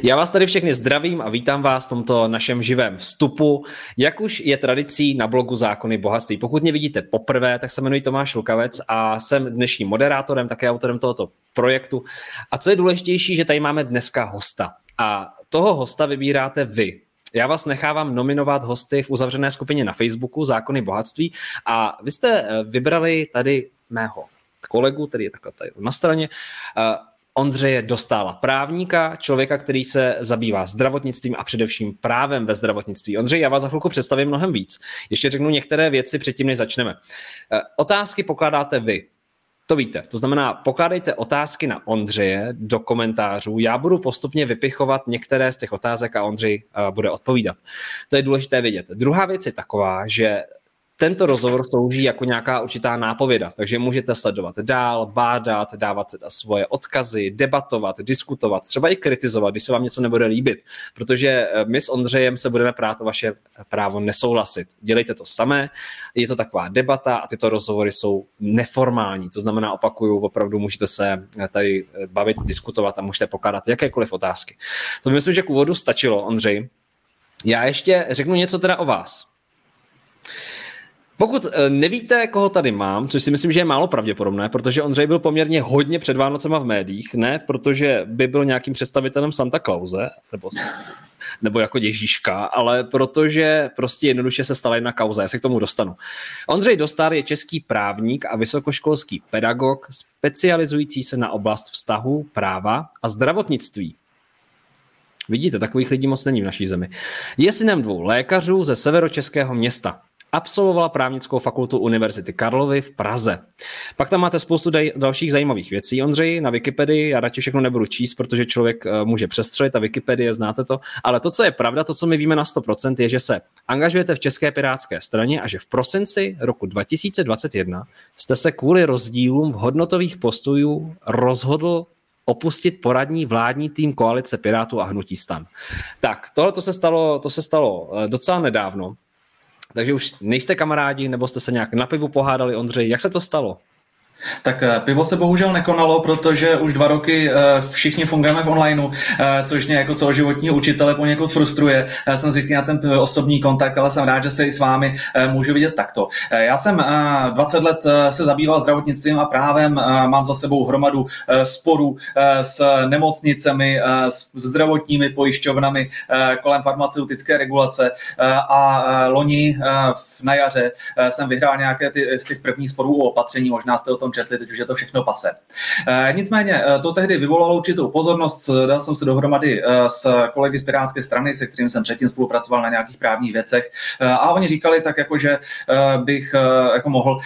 Já vás tady všechny zdravím a vítám vás v tomto našem živém vstupu. Jak už je tradicí na blogu Zákony bohatství. Pokud mě vidíte poprvé, tak se jmenuji Tomáš Lukavec a jsem dnešním moderátorem, také autorem tohoto projektu. A co je důležitější, že tady máme dneska hosta. A toho hosta vybíráte vy. Já vás nechávám nominovat hosty v uzavřené skupině na Facebooku Zákony bohatství a vy jste eh, vybrali tady mého kolegu, který je takhle tady na straně, eh, Ondřeje Dostála, právníka, člověka, který se zabývá zdravotnictvím a především právem ve zdravotnictví. Ondřej, já vás za chvilku představím mnohem víc. Ještě řeknu některé věci předtím, než začneme. Eh, otázky pokládáte vy. To víte. To znamená, pokládejte otázky na Ondřeje do komentářů. Já budu postupně vypichovat některé z těch otázek a Ondřej eh, bude odpovídat. To je důležité vědět. Druhá věc je taková, že tento rozhovor slouží jako nějaká určitá nápověda, takže můžete sledovat dál, bádat, dávat svoje odkazy, debatovat, diskutovat, třeba i kritizovat, když se vám něco nebude líbit, protože eh, my s Ondřejem se budeme prát o vaše právo nesouhlasit. Dělejte to samé, je to taková debata a tyto rozhovory jsou neformální, to znamená, opakuju, opravdu můžete se tady bavit, diskutovat a můžete pokládat jakékoliv otázky. To myslím, že k úvodu stačilo, Ondřej. Já ještě řeknu něco teda o vás. Pokud eh, nevíte, koho tady mám, což si myslím, že je málo pravděpodobné, protože Ondřej byl poměrně hodně před Vánocema v médiích, ne protože by byl nějakým představitelem Santa Clause, nebo, nebo jako Ježíška, ale protože prostě jednoduše se stala jedna kauza, já se k tomu dostanu. Ondřej Dostár je český právník a vysokoškolský pedagog, specializující se na oblast vztahu, práva a zdravotnictví. Vidíte, takových lidí moc není v naší zemi. Je synem dvou lékařů ze severočeského města. Absolvovala právnickou fakultu Univerzity Karlovy v Praze. Pak tam máte spoustu dalších zajímavých věcí, Ondřej, na Wikipedii. Já radši všechno nebudu číst, protože člověk uh, může přestřelit a Wikipedie, znáte to. Ale to, co je pravda, to, co my víme na 100%, je, že se angažujete v České pirátské straně a že v prosinci roku 2021 jste se kvůli rozdílům v hodnotových postojů rozhodl opustit poradní vládní tým koalice Pirátů a Hnutí stan. Tak, tohle to se stalo, to se stalo eh, docela nedávno. Takže už nejste kamarádi, nebo jste se nějak na pivu pohádali, Ondřej, jak se to stalo? Tak eh, pivo se bohužel nekonalo, protože už dva roky eh, všichni fungujeme v onlineu, eh, což mě jako celoživotního učitele poněkud frustruje. Já jsem zvyklý na ten osobní kontakt, ale jsem rád, že se i s vámi můžu vidět takto. Já jsem 20 let se zabýval zdravotnictvím a právem, mám za sebou hromadu sporů s nemocnicemi, s zdravotními pojišťovnami kolem farmaceutické regulace a loni na jaře jsem vyhrál nějaké ty, z těch prvních sporů o opatření, možná jste o tom četli, teď už je to všechno pase. E, nicméně e, to tehdy vyvolalo určitou pozornost, dal jsem se dohromady e, s kolegy z Pirátské strany, se kterým jsem předtím spolupracoval na nějakých právních věcech a oni říkali tak jako, že bych jako mohl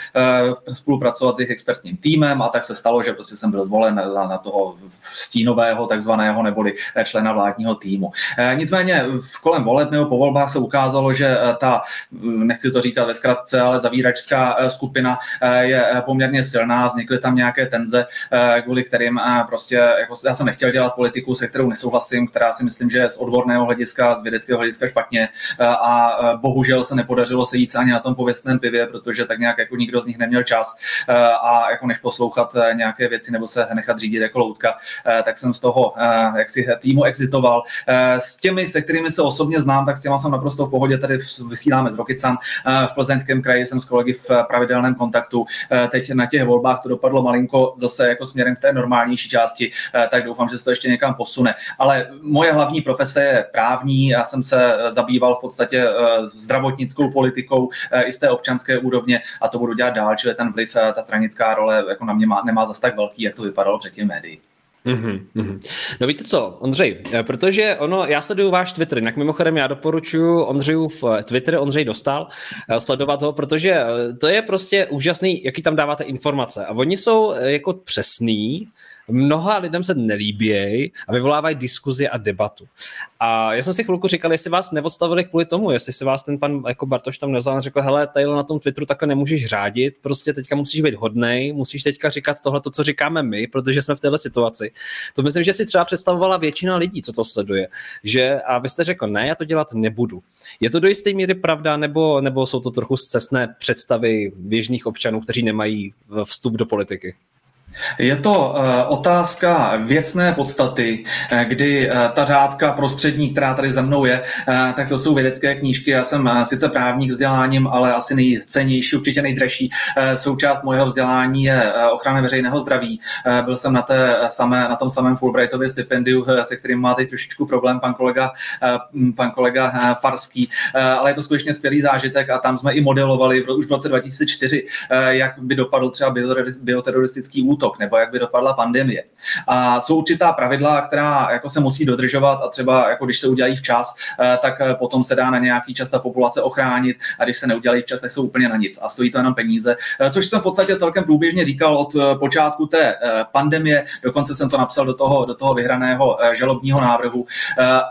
spolupracovat s jejich expertním týmem a tak se stalo, že prostě jsem byl zvolen na toho stínového takzvaného neboli člena vládního týmu. Nicméně v kolem voleb nebo po volbách se ukázalo, že ta, nechci to říkat ve zkratce, ale zavíračská skupina je poměrně silná strana, vznikly tam nějaké tenze, eh, kvůli kterým eh, prostě, jako já jsem nechtěl dělat politiku, se kterou nesouhlasím, která si myslím, že je z odborného hlediska, z vědeckého hlediska špatně eh, a bohužel se nepodařilo sejít se ani na tom pověstném pivě, protože tak nějak jako nikdo z nich neměl čas a jako než poslouchat nějaké věci nebo se nechat řídit jako loutka, tak jsem z toho jak si týmu exitoval. S těmi, se kterými se osobně znám, tak s těma jsem naprosto v pohodě, tady vysíláme z Rokycan v Plzeňském kraji, jsem s kolegy v pravidelném kontaktu. Teď na těch volbách to dopadlo malinko zase jako směrem k té normálnější části, eh, tak doufám, že se to ještě někam posune. Ale moje hlavní profese je právní, já jsem se zabýval v podstatě eh, zdravotnickou politikou eh, i z té občanské úrovně a to budu dělat dál, čili ten vliv, ta stranická role jako na mě má, nemá zase tak velký, jak to vypadalo předtím médií. Mm-hmm. No víte co, Ondřej, protože ono, já sleduju váš Twitter, jinak mimochodem já doporučuji Ondřejův Twitter, Ondřej dostal, sledovat ho, protože to je prostě úžasný, jaký tam dáváte informace a oni jsou jako přesný, mnoha lidem se nelíbí a vyvolávají diskuzi a debatu. A já jsem si chvilku říkal, jestli vás neodstavili kvůli tomu, jestli si vás ten pan jako Bartoš tam nezval a řekl, hele, tady na tom Twitteru takhle nemůžeš řádit, prostě teďka musíš být hodnej, musíš teďka říkat tohle, to, co říkáme my, protože jsme v této situaci. To myslím, že si třeba představovala většina lidí, co to sleduje. Že, a vy jste řekl, ne, já to dělat nebudu. Je to do jisté míry pravda, nebo, nebo jsou to trochu zcestné představy běžných občanů, kteří nemají vstup do politiky? Je to eh, otázka věcné podstaty, eh, kdy eh, ta řádka prostřední, která tady za mnou je, tak to jsou vědecké knížky. Já jsem sice právník vzděláním, ale asi nejcennější, určitě nejdražší součást mojeho vzdělání je ochrana veřejného zdraví. Byl jsem na, té samé, na tom samém Fulbrightově stipendiu, se kterým má teď trošičku problém pan kolega, pan kolega Farský, ale je to skutečně skvělý zážitek a tam jsme i modelovali už v roce 2004, jak by dopadl třeba bioteroristický útok útok nebo jak by dopadla pandemie. A jsou určitá pravidla, která jako se musí dodržovat a třeba jako když se udělají včas, eh, tak eh, potom se dá na nějaký čas ta populace ochránit a když se neudělají včas, tak jsou úplně na nic a stojí to jenom peníze. Eh, což jsem v podstatě celkem průběžně říkal od počátku té pandemie, dokonce jsem to napsal do toho, do toho vyhraného žalobního návrhu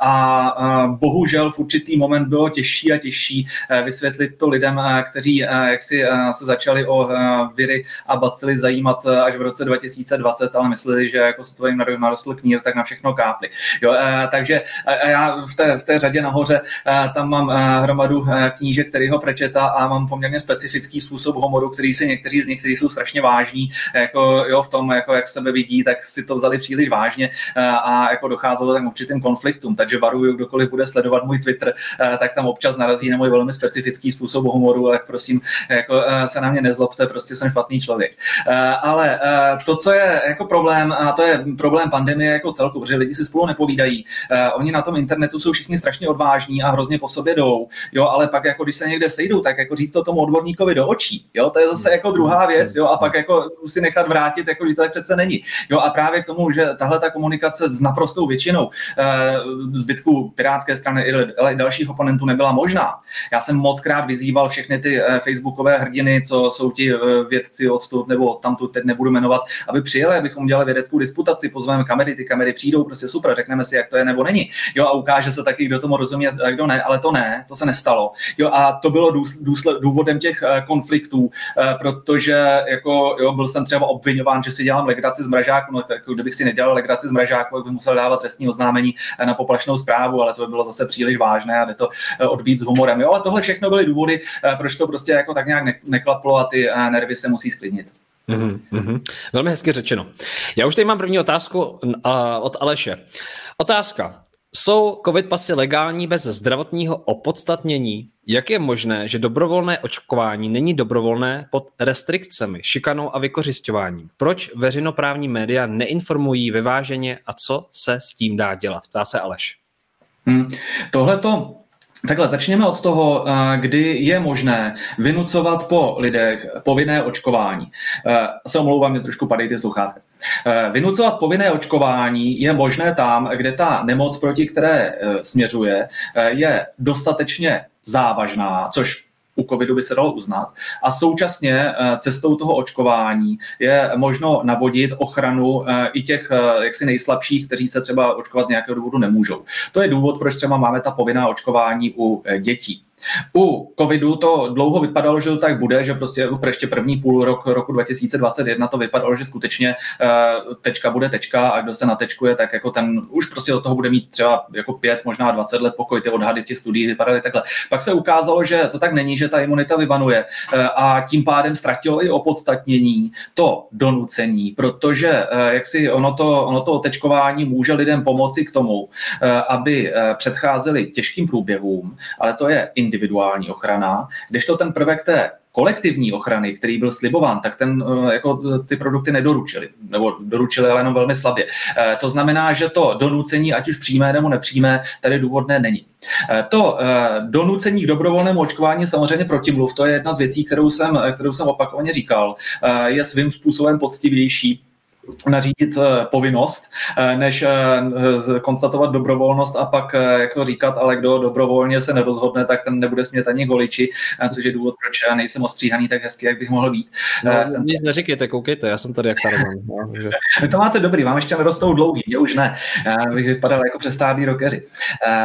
a bohužel v určitý moment bylo těžší a těžší vysvětlit to lidem, kteří jak si se začali o viry a bacily zajímat až v roce 2020, ale mysleli, že jako se to jim narostl knír, tak na všechno kápli. Jo, e, takže e, já v té, v té řadě nahoře e, tam mám hromadu knížek, který ho prečeta a mám poměrně specifický způsob humoru, který si někteří z někteří jsou strašně vážní, jako jo, v tom, jako jak sebe vidí, tak si to vzali příliš vážně a jako docházelo tak určitým konfliktům. Takže varuju, kdokoliv bude sledovat můj Twitter, tak tam občas narazí na můj velmi specifický způsob humoru, tak prosím, jako se na mě nezlobte, prostě jsem špatný člověk. Ale to, co je jako problém, a to je problém pandemie jako celku, protože lidi si spolu nepovídají. Eh, oni na tom internetu jsou všichni strašně odvážní a hrozně po sobě jdou, jo, ale pak jako když se někde sejdou, tak jako říct to tomu odborníkovi do očí, jo, to je zase jako druhá věc, jo, a pak jako si nechat vrátit, jako to přece není. Jo, a právě k tomu, že tahle ta komunikace s naprostou většinou eh, zbytku pirátské strany, i dalších oponentů nebyla možná. Já jsem moc krát vyzýval všechny ty eh, facebookové hrdiny, co jsou ti vědci odtud nebo tamtud, teď nebudu jmenovat, aby přijeli, abychom udělali vědeckou disputaci, pozveme kamery, ty kamery přijdou, prostě super, řekneme si, jak to je nebo není. Jo, a ukáže se taky, kdo tomu rozumí a kdo ne, ale to ne, to se nestalo. Jo, a to bylo důsled, důvodem těch uh, konfliktů, uh, protože jako, jo, byl jsem třeba obvinován, že si dělám legraci z mražáku, no tak kdybych si nedělal legraci z mražáku, bych musel dávat trestní oznámení eh, na poplašnou zprávu, ale to by bylo zase příliš vážné a jde to odbít s humorem. Jo, ale tohle všechno byly důvody, proč to prostě jako tak nějak neklaplo a ty nervy se musí sklidnit. Mm-hmm. Velmi hezky řečeno. Já už tady mám první otázku uh, od Aleše. Otázka. Jsou covid pasy legální bez zdravotního opodstatnění? Jak je možné, že dobrovolné očkování není dobrovolné pod restrikcemi, šikanou a vykořišťováním? Proč veřejnoprávní média neinformují vyváženě a co se s tím dá dělat? Ptá se Aleš. Hmm. Tohle to Takhle, začněme od toho, eh, kdy je možné vynucovat po lidech povinné očkování. Eh, se omlouvám, mě trošku padají ty sluchátka. Eh, vynucovat povinné očkování je možné tam, kde ta nemoc, proti které směřuje, je dostatečně závažná, což u covidu by se dalo uznat. A současně eh, cestou toho očkování je možno navodit ochranu eh, i těch eh, jaksi nejslabších, kteří se třeba očkovat z nějakého důvodu nemůžou. To je důvod, proč třeba máme ta povinná očkování u dětí. U covidu to dlouho vypadalo, že to tak bude, že prostě ještě první půl rok roku 2021 to vypadalo, že skutečně uh, tečka bude tečka a kdo se natečkuje, tak jako ten už prostě od toho bude mít třeba jako pět, možná 20 let, pokud ty odhady v těch studiích vypadaly takhle. Pak se ukázalo, že to tak není, že ta imunita vyvanuje uh, a tím pádem ztratilo i opodstatnění to donucení, protože uh, jak si ono to, ono to otečkování může lidem pomoci k tomu, aby předcházeli těžkým průběhům, ale to je individuální ochrana, kdežto ten prvek té kolektivní ochrany, který byl slibován, tak ten, eh, jako ty produkty nedoručili, nebo doručili, ale jenom velmi slabě. Eh, to znamená, že to donucení, ať už přímé nebo nepřímé, tady důvodné není. Eh, to donucení k dobrovolnému očkování samozřejmě protimluv, to je jedna z věcí, kterou jsem, kterou jsem opakovaně říkal. Je svým způsobem poctivější, nařídit eh, povinnost, eh, než eh, konstatovat dobrovolnost a pak jako říkat, ale kdo dobrovolně se nerozhodne, tak ten nebude smět ani goliči, což je důvod, proč nejsem ostříhaný tak hezky, jak bych mohl být. No, ten... Nic neříkejte, koukejte, já jsem tady jak Tarzan. No, že... to máte dobrý, vám ještě nerostou dlouhý, mě už ne. Bych vypadal jako přestárlý rokeři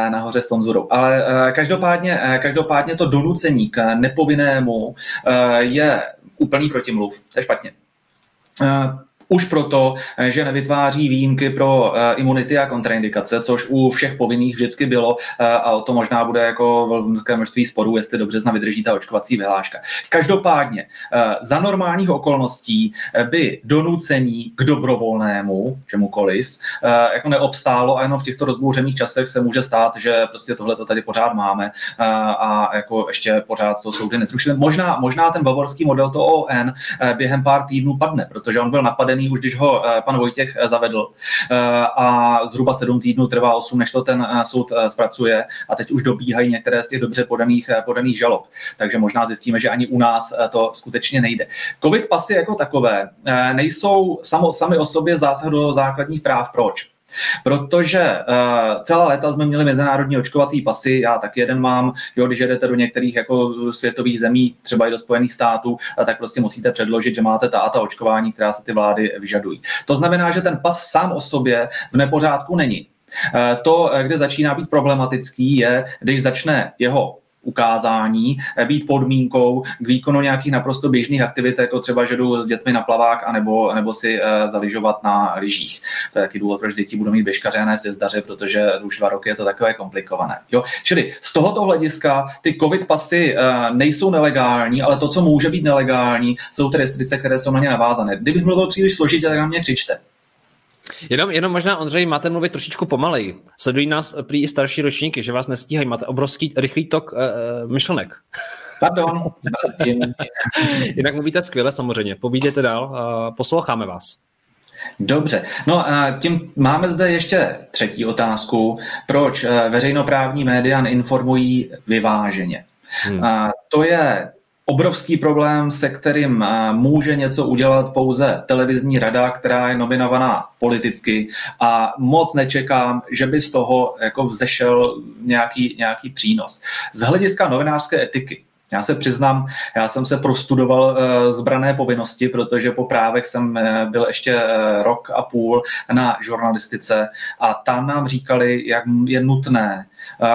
nahoře s Tonzurou. Ale každopádně, každopádně to donucení k nepovinnému je úplný protimluv. To je špatně už proto, eh, že nevytváří výjimky pro eh, imunity a kontraindikace, což u všech povinných vždycky bylo eh, a o to možná bude jako velké množství sporů, jestli do března vydrží ta očkovací vyhláška. Každopádně za normálních okolností by donucení k dobrovolnému, čemukoliv, jako neobstálo a jenom v těchto rozbouřených časech se může stát, že prostě tohle to tady pořád máme a jako ještě pořád to soudy nezrušily. Možná, možná ten bavorský model to ON během pár týdnů padne, protože on byl napadený zavedený už když ho eh, pan Vojtěch eh, zavedl eh, a zhruba sedm týdnů trvá osm, než to ten soud zpracuje a teď už dobíhají některé z těch dobře podaných, podaných žalob. Takže možná zjistíme, že ani u nás to skutečně nejde. Covid pasy jako takové nejsou samo, sami o sobě zásah do základních práv. Proč? Protože uh, celá léta jsme měli mezinárodní očkovací pasy, já tak jeden mám, jo, když jedete do některých jako světových zemí, třeba i do Spojených států, uh, tak prostě musíte předložit, že máte ta a ta očkování, která se ty vlády vyžadují. To znamená, že ten pas sám o sobě v nepořádku není. Eh, to, kde začíná být problematický, je, když začne jeho ukázání eh, být podmínkou k výkonu nějakých naprosto běžných aktivit, jako třeba, že jdu s dětmi na plavák anebo, nebo si uh, zaližovat na lyžích. To je taky důvod, proč děti budou mít běžkaře a ne sjezdaře, protože už dva roky je to takové komplikované. Jo? Čili z tohoto hlediska ty covid pasy uh, nejsou nelegální, ale to, co může být nelegální, jsou ty restrikce, které jsou na ně navázané. Kdybych mluvil příliš složitě, tak na mě křičte. Jenom, jenom možná, Ondřej, máte mluvit trošičku pomalej. Sledují nás prý i starší ročníky, že vás nestíhají. Máte obrovský rychlý tok uh, myšlenek. Pardon. Jinak mluvíte skvěle samozřejmě. Povídejte dál, uh, posloucháme vás. Dobře, no a tím máme zde ještě třetí otázku. Proč veřejnoprávní média informují vyváženě? Hmm. A to je obrovský problém, se kterým eh, může něco udělat pouze televizní rada, která je nominovaná politicky a moc nečekám, že by z toho jako vzešel nějaký, nějaký přínos. Z hlediska novinářské etiky já se přiznám, já jsem se prostudoval uh, zbrané povinnosti, protože po právech jsem uh, byl ještě uh, rok a půl na žurnalistice a tam nám říkali, jak je nutné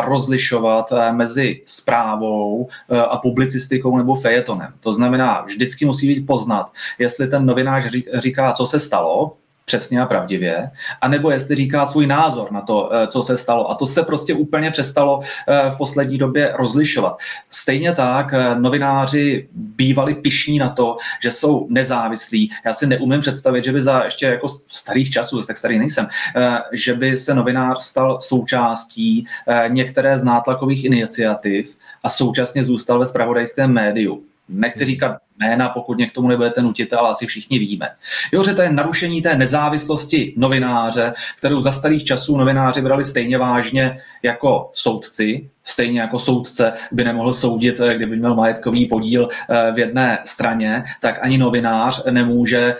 rozlišovat mezi zprávou a publicistikou nebo fejetonem. To znamená, vždycky musí být poznat, jestli ten novinář říká, co se stalo, přesně a pravdivě, anebo jestli říká svůj názor na to, eh, co se stalo. A to se prostě úplně přestalo eh, v poslední době rozlišovat. Stejně tak eh, novináři bývali pišní na to, že jsou nezávislí. Já si neumím představit, že by za ještě jako starých časů, tak starý nejsem, že by se novinář stal součástí některé z nátlakových iniciativ a současně zůstal ve spravodajském médiu. Nechci říkat jména, pokud mě k tomu nebudete nutit, ale asi všichni víme. Jo, že to je narušení té nezávislosti novináře, kterou za starých časů novináři brali stejně vážně jako soudci, stejně jako soudce by nemohl soudit, eh, kdyby měl majetkový podíl eh, v jedné straně, tak ani novinář nemůže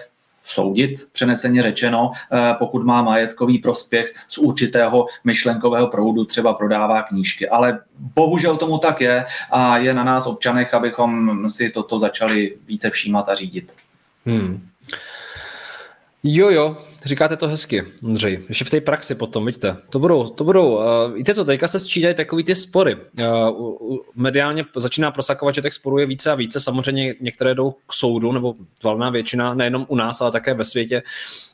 soudit, přeneseně řečeno, eh, pokud má majetkový prospěch z určitého myšlenkového proudu, třeba prodává knížky. Ale bohužel tomu tak je a je na nás občanech, abychom si toto začali více všímat a řídit. Hmm. Jo, jo, říkáte to hezky, Ondřej. Ještě v té praxi potom, vidíte. To budou, to budou, uh, víte co, teďka se sčítají takový ty spory. Uh, mediálně začíná prosakovat, že těch sporů je více a více. Samozřejmě některé jdou k soudu, nebo valná většina, nejenom u nás, ale také ve světě.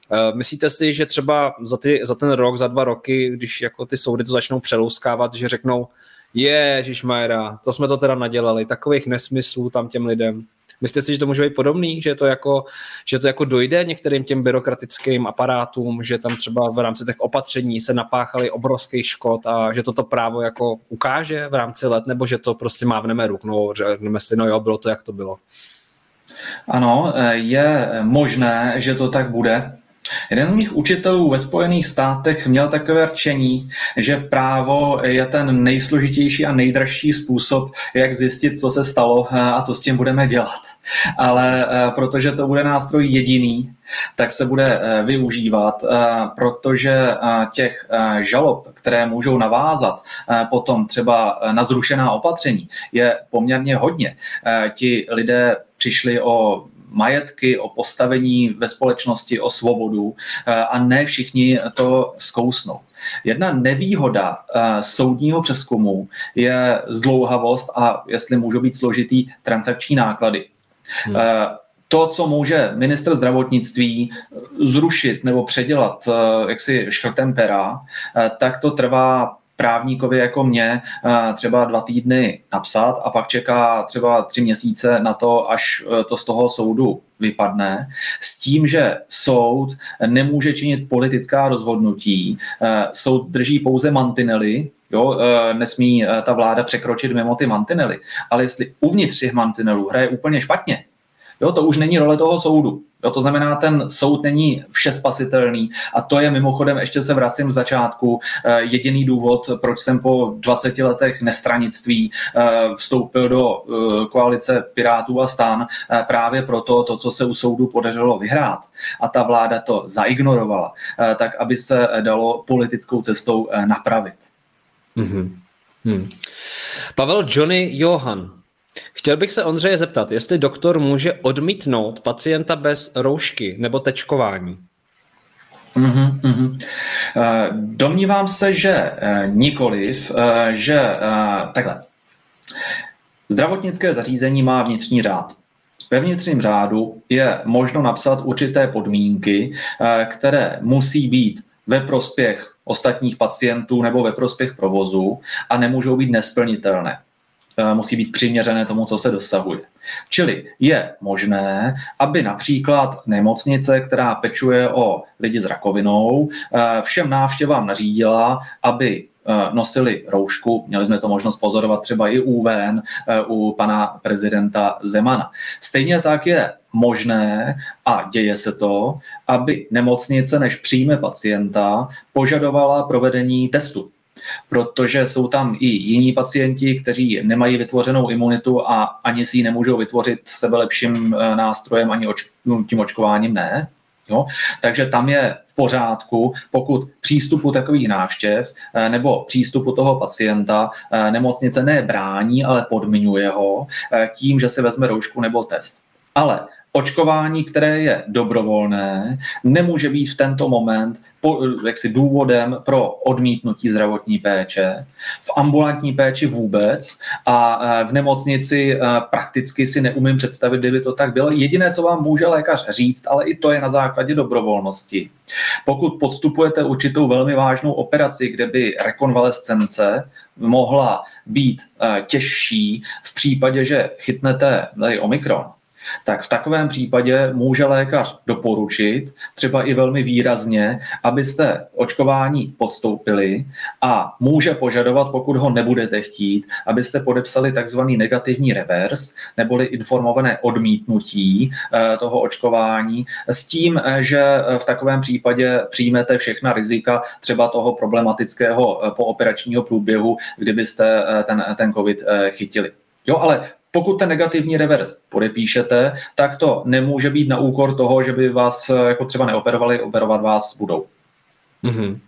Uh, myslíte si, že třeba za, ty, za ten rok, za dva roky, když jako ty soudy to začnou přelouskávat, že řeknou, Ježíš Majera, to jsme to teda nadělali, takových nesmyslů tam těm lidem. Myslíte si, že to může být podobný, že to jako, že to jako dojde některým těm byrokratickým aparátům, že tam třeba v rámci těch opatření se napáchali obrovský škod a že toto právo jako ukáže v rámci let, nebo že to prostě mávneme rukou, že řekneme si, no jo, bylo to, jak to bylo. Ano, je možné, že to tak bude. Jeden z mých učitelů ve Spojených státech měl takové rčení, že právo je ten nejsložitější a nejdražší způsob, jak zjistit, co se stalo a co s tím budeme dělat. Ale eh, protože to bude nástroj jediný, tak se bude eh, využívat, eh, protože těch žalob, které můžou navázat potom třeba na zrušená opatření, je poměrně hodně. Ti lidé přišli o majetky, o postavení ve společnosti, o svobodu eh, a ne všichni to zkousnou. Jedna nevýhoda eh, soudního přeskumu je zdlouhavost a, jestli můžou být složitý, transakční náklady. Hmm eh, to, co může minister zdravotnictví zrušit nebo předělat jaksi škrtem pera, tak to trvá právníkovi jako mě eh, třeba dva týdny napsat a pak čeká třeba tři měsíce na to, až eh, to z toho soudu vypadne, s tím, že soud nemůže činit politická rozhodnutí, eh, soud drží pouze mantinely, Jo, nesmí ta vláda překročit mimo ty mantinely. Ale jestli uvnitř těch mantinelů hraje úplně špatně, jo, to už není role toho soudu. Jo, to znamená, ten soud není všespasitelný a to je mimochodem, ještě se vracím z začátku, eh, jediný důvod, proč jsem po 20 letech nestranictví eh, vstoupil do eh, koalice Pirátů a stan právě proto, to, co se u soudu podařilo vyhrát a ta vláda to zaignorovala, tak aby se dalo politickou cestou napravit. Mm-hmm. Hmm. Pavel Johnny Johan Chtěl bych se Ondřeje zeptat, jestli doktor může odmítnout pacienta bez roušky nebo tečkování. Mm-hmm, mm-hmm. Domnívám se, že eh, nikoliv, eh, že takhle. Zdravotnické zařízení má vnitřní řád. Ve vnitřním řádu je možno napsat určité podmínky, které musí být ve prospěch ostatních pacientů nebo ve prospěch provozu a nemůžou být nesplnitelné. Eh, musí být přiměřené tomu, co se dosahuje. Čili je možné, aby například nemocnice, která pečuje o lidi s rakovinou, eh, všem návštěvám nařídila, aby eh, nosili roušku. Měli jsme to možnost pozorovat třeba i u VN, u pana prezidenta Zemana. Stejně tak je možné, a děje se to, aby nemocnice, než přijme pacienta, požadovala provedení testu protože jsou tam i jiní pacienti, kteří nemají vytvořenou imunitu a ani si ji nemůžou vytvořit sebe lepším eh, nástrojem, ani oč, no, tím očkováním ne. Jo? Takže tam je v pořádku, pokud přístupu takových návštěv eh, nebo přístupu toho pacienta eh, nemocnice ne brání, ale podmiňuje ho tím, že si vezme roušku nebo test. Ale očkování, které je dobrovolné, nemůže být v tento moment po, jaksi důvodem pro odmítnutí zdravotní péče, v ambulantní péči vůbec a e, v nemocnici e, prakticky si neumím představit, kdyby to tak bylo. Jediné, co vám může lékař říct, ale i to je na základě dobrovolnosti. Pokud podstupujete určitou velmi vážnou operaci, kde by rekonvalescence mohla být e, těžší v případě, že chytnete omikron, tak v takovém případě může lékař doporučit, třeba i velmi výrazně, abyste očkování podstoupili a může požadovat, pokud ho nebudete chtít, abyste podepsali takzvaný negativní revers, neboli informované odmítnutí eh, toho očkování, s tím, eh, že v takovém případě přijmete všechna rizika třeba toho problematického eh, pooperačního průběhu, kdybyste ten, ten COVID chytili. Jo, ale pokud ten negativní revers podepíšete, tak to nemůže být na úkor toho, že by vás eh, jako třeba neoperovali, operovat vás budou. Mm-hmm.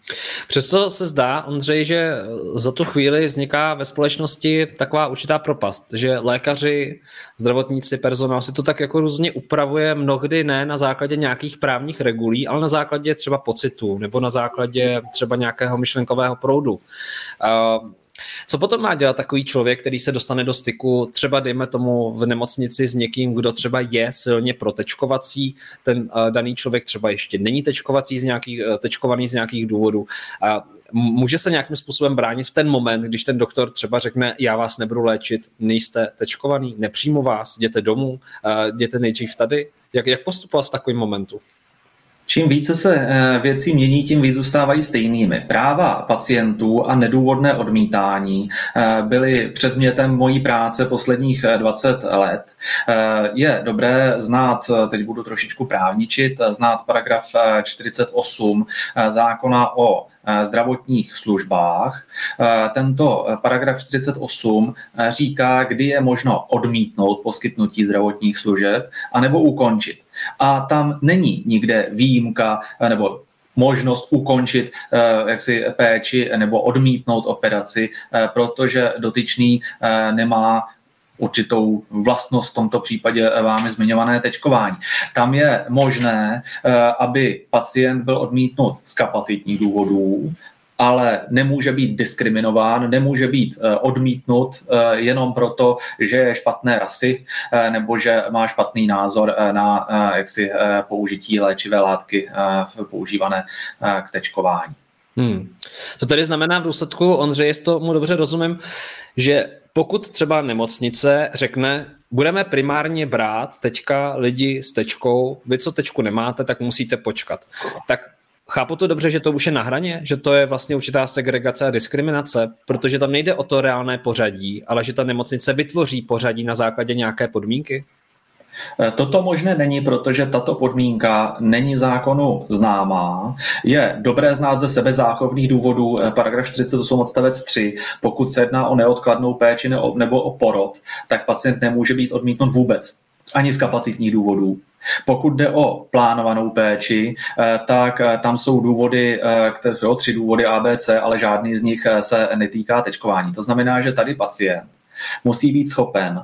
Přesto se zdá, Ondřej, že za tu chvíli vzniká ve společnosti taková určitá propast, že lékaři, zdravotníci, personál si to tak jako různě upravuje, mnohdy ne na základě nějakých právních regulí, ale na základě třeba pocitu nebo na základě třeba nějakého myšlenkového proudu. Uh, co potom má dělat takový člověk, který se dostane do styku, třeba dejme tomu v nemocnici s někým, kdo třeba je silně protečkovací, ten uh, daný člověk třeba ještě není tečkovací z nějakých, uh, tečkovaný z nějakých důvodů. Uh, může se nějakým způsobem bránit v ten moment, když ten doktor třeba řekne, já vás nebudu léčit, nejste tečkovaný, nepřijmu vás, jděte domů, uh, jděte nejdřív tady. Jak, jak postupovat v takovém momentu? Čím více se eh, věci mění, tím víc zůstávají stejnými. Práva pacientů a nedůvodné odmítání eh, byly předmětem mojí práce posledních 20 eh, let. Je dobré znát, teď budu trošičku právničit, znát paragraf 48 zákona o zdravotních službách. Tento paragraf 48 říká, kdy je možno odmítnout poskytnutí zdravotních služeb anebo ukončit. A tam není nikde výjimka nebo možnost ukončit jaksi péči nebo odmítnout operaci, protože dotyčný nemá určitou vlastnost v tomto případě vámi zmiňované tečkování. Tam je možné, aby pacient byl odmítnut z kapacitních důvodů, ale nemůže být diskriminován, nemůže být eh, odmítnut eh, jenom proto, že je špatné rasy eh, nebo že má špatný názor na jaksi použití léčivé látky používané k tečkování. Hmm. To tedy znamená v důsledku, Ondřej, jestli tomu dobře rozumím, že pokud třeba nemocnice řekne, budeme primárně brát teďka lidi s tečkou, vy co tečku nemáte, tak musíte počkat. Tak Chápu to dobře, že to už je na hraně, že to je vlastně určitá segregace a diskriminace, protože tam nejde o to reálné pořadí, ale že ta nemocnice vytvoří pořadí na základě nějaké podmínky? Eh, toto možné není, protože tato podmínka není zákonu známá. Je dobré znát ze sebezáchovných důvodů eh, paragraf 48 odstavec 3. Pokud se jedná o neodkladnou péči nebo o porod, tak pacient nemůže být odmítnut vůbec, ani z kapacitních důvodů. Pokud jde o plánovanou péči, eh, tak tam jsou důvody, tři důvody ABC, ale žádný z nich se netýká tečkování. To znamená, že tady pacient musí být schopen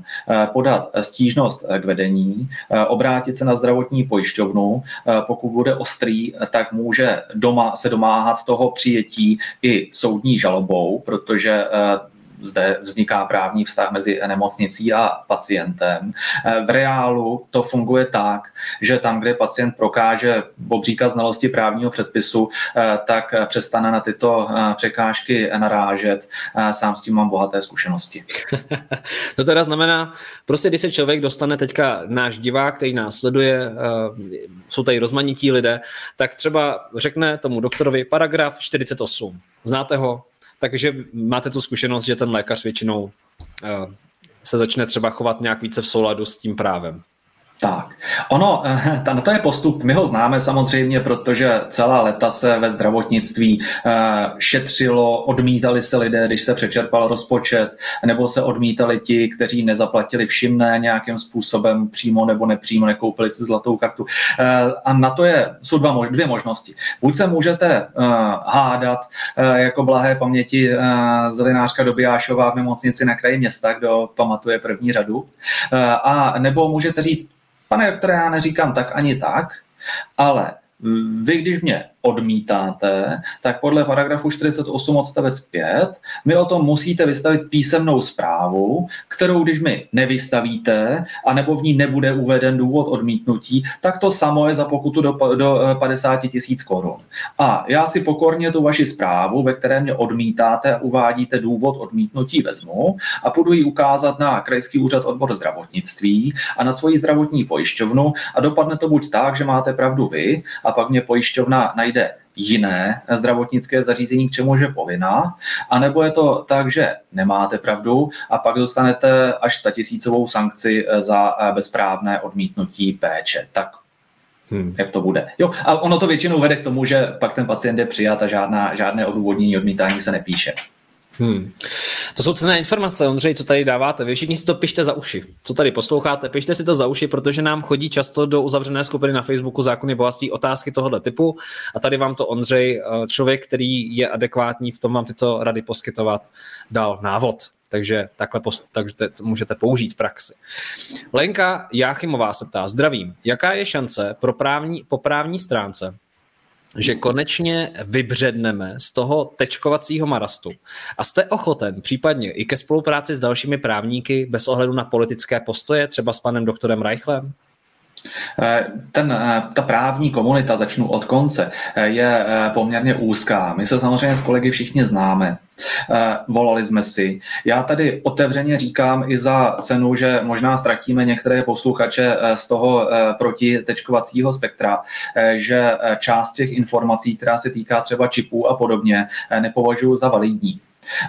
podat stížnost k vedení, obrátit se na zdravotní pojišťovnu. Pokud bude ostrý, tak může doma se domáhat toho přijetí i soudní žalobou, protože zde vzniká právní vztah mezi nemocnicí a pacientem. Eh, v reálu to funguje tak, že tam, kde pacient prokáže obříka znalosti právního předpisu, eh, tak přestane na tyto eh, překážky narážet. Sám s tím mám bohaté zkušenosti. to teda znamená, prostě když se člověk dostane teďka náš divák, který nás sleduje, jsou tady rozmanití lidé, tak třeba řekne tomu doktorovi paragraf 48. Znáte ho? Takže máte tu zkušenost, že ten lékař většinou eh, se začne třeba chovat nějak více v souladu s tím právem. Tak, ono, eh, na to je postup, my ho známe samozřejmě, protože celá leta se ve zdravotnictví eh, šetřilo, odmítali se lidé, když se přečerpal rozpočet, nebo se odmítali ti, kteří nezaplatili všimné nějakým způsobem, přímo nebo nepřímo, nekoupili si zlatou kartu. Eh, a na to je, jsou dva, dvě možnosti. Buď se můžete hádat jako blahé paměti zelinářka Dobijášová v nemocnici na kraji města, kdo pamatuje první řadu, a nebo můžete říct, Pane doktore, já neříkám tak ani tak, ale vy, když mě odmítáte, tak podle paragrafu 48 odstavec 5 mi o tom musíte vystavit písemnou zprávu, kterou když mi nevystavíte, anebo v ní nebude uveden důvod odmítnutí, tak to samo je za pokutu do, do 50 eh, tisíc korun. A já si pokorně tu vaši zprávu, ve které mě odmítáte a uvádíte důvod odmítnutí, vezmu a půjdu ji ukázat na Krajský úřad odbor zdravotnictví a na svoji zdravotní pojišťovnu a dopadne to buď tak, že máte pravdu vy a pak mě pojišťovna najde najde jiné zdravotnické zařízení, k čemu je povinná, anebo je to tak, že nemáte pravdu a pak dostanete až 100 tisícovou sankci za bezprávné odmítnutí péče. Tak Hmm. Jak to bude? Jo, a ono to většinou vede k tomu, že pak ten pacient je přijat a žádná, žádné odůvodnění odmítání se nepíše. Hmm. To jsou cené informace, Ondřej, co tady dáváte. Vy všichni si to pište za uši. Co tady posloucháte, pište si to za uši, protože nám chodí často do uzavřené skupiny na Facebooku zákony bohatství otázky tohoto typu a tady vám to Ondřej, eh, člověk, který je adekvátní v tom vám tyto rady poskytovat, dal návod. Takže takhle post- takže to můžete použít v praxi. Lenka Jáchymová se ptá, zdravím, jaká je šance pro právní, po právní stránce že konečně vybředneme z toho tečkovacího marastu. A jste ochoten případně i ke spolupráci s dalšími právníky bez ohledu na politické postoje, třeba s panem doktorem Reichlem? Eh, ten, eh, ta právní komunita, začnu od konce, eh, je poměrně úzká. My se samozřejmě s kolegy všichni známe. Volali jsme si. Já tady otevřeně říkám i za cenu, že možná ztratíme některé posluchače z toho protitečkovacího spektra, že část těch informací, která se týká třeba čipů a podobně, nepovažuji za validní.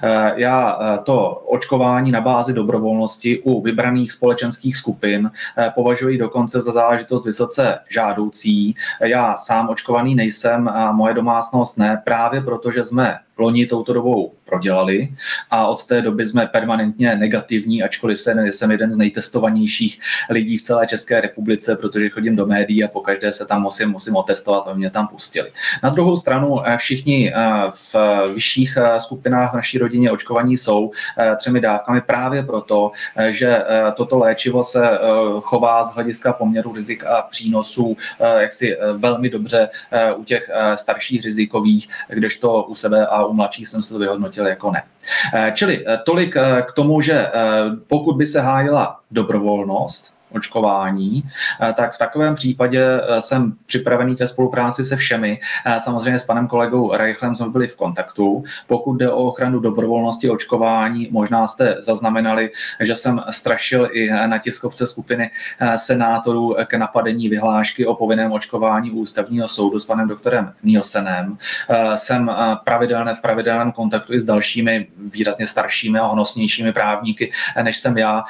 Eh, já eh, to očkování na bázi dobrovolnosti u vybraných společenských skupin eh, považuji dokonce za záležitost vysoce žádoucí. Já sám očkovaný nejsem a moje domácnost ne, právě protože jsme loni touto dobou prodělali a od té doby jsme permanentně negativní, ačkoliv se, jsem jeden z nejtestovanějších lidí v celé České republice, protože chodím do médií a pokaždé se tam musím, musím otestovat, aby mě tam pustili. Na druhou stranu eh, všichni eh, v vyšších eh, skupinách v naší rodině očkovaní jsou třemi dávkami právě proto, že toto léčivo se chová z hlediska poměru rizik a přínosů jaksi velmi dobře u těch starších rizikových, kdežto u sebe a mladších jsem se to vyhodnotil jako ne. Eh, čili eh, tolik eh, k tomu, že pokud by se hájila dobrovolnost, očkování, eh, tak v takovém případě eh, jsem připravený ke spolupráci se všemi. Eh, samozřejmě s panem kolegou Reichlem jsme byli v kontaktu. Pokud jde o ochranu dobrovolnosti očkování, možná jste zaznamenali, že jsem strašil i na tiskovce skupiny senátorů k napadení vyhlášky o povinném očkování ústavního soudu s panem doktorem Nielsenem. Jsem pravidelně v pravidelném kontaktu i s dalšími výrazně staršími a honosnějšími právníky, než jsem já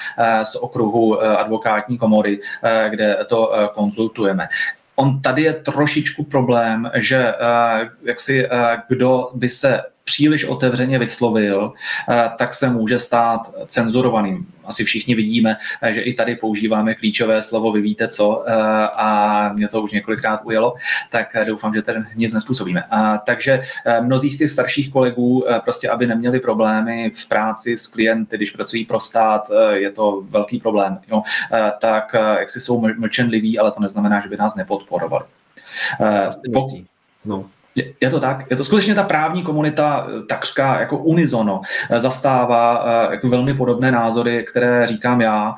z okruhu advokátní advokátní komory, eh, kde to eh, konzultujeme. On tady je trošičku problém, že eh, jak si kdo by se příliš otevřeně vyslovil, eh, tak se může stát cenzurovaným. Asi všichni vidíme, eh, že i tady používáme klíčové slovo, vy víte co, eh, a mě to už několikrát ujelo, tak doufám, že tady nic nespůsobíme. Takže mnozí z těch starších kolegů, prostě aby neměli problémy v práci s klienty, když pracují pro stát, je to velký problém, jo, tak jak si jsou mlčenliví, ale to neznamená, že by nás nepodporovali. no. Je, je to tak, je to skutečně ta právní komunita eh, takřka jako unizono eh, zastává eh, jako velmi podobné názory, které říkám já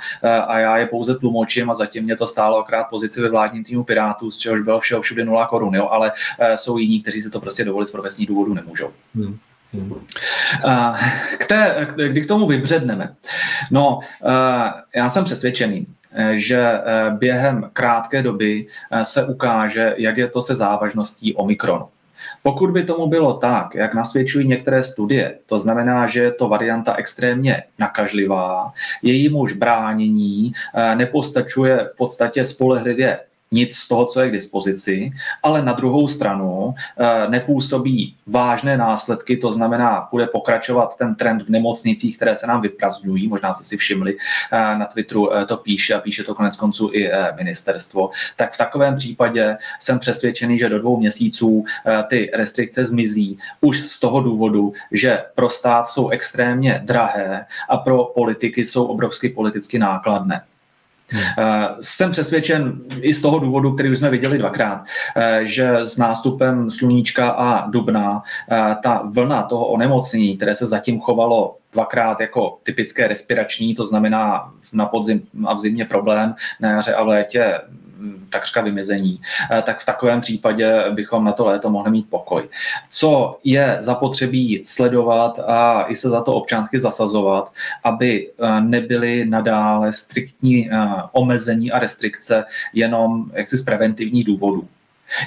a já je pouze tlumočím a zatím mě to stálo akrát pozici ve vládním týmu Pirátů, z čehož bylo všeho všude 0 korun, jo, ale jsou jiní, kteří si to prostě dovolit z profesních důvodů nemůžou. Hmm. Hmm. K té, kdy k tomu vybředneme? No, já jsem přesvědčený, že během krátké doby se ukáže, jak je to se závažností Omikronu. Pokud by tomu bylo tak, jak nasvědčují některé studie, to znamená, že je to varianta extrémně nakažlivá, jejímuž bránění eh, nepostačuje v podstatě spolehlivě nic z toho, co je k dispozici, ale na druhou stranu eh, nepůsobí vážné následky, to znamená, bude pokračovat ten trend v nemocnicích, které se nám vyprazňují, možná jste si všimli, eh, na Twitteru eh, to píše a píše to konec konců i ministerstvo, tak v takovém případě jsem přesvědčený, že do dvou měsíců ty restrikce zmizí už z toho důvodu, že pro stát jsou extrémně drahé a pro politiky jsou obrovsky politicky nákladné. Hmm. Jsem přesvědčen i z toho důvodu, který už jsme viděli dvakrát, eh, že s nástupem sluníčka a dubna eh, ta vlna toho onemocnění, které se zatím chovalo dvakrát jako typické respirační, to znamená na podzim a v zimě problém, na jaře a v létě takřka vymizení, eh, tak v takovém případě bychom na to léto mohli mít pokoj. Co je zapotřebí sledovat a i se za to občansky zasazovat, aby eh, nebyly nadále striktní eh, omezení a restrikce jenom jaksi z preventivních důvodů.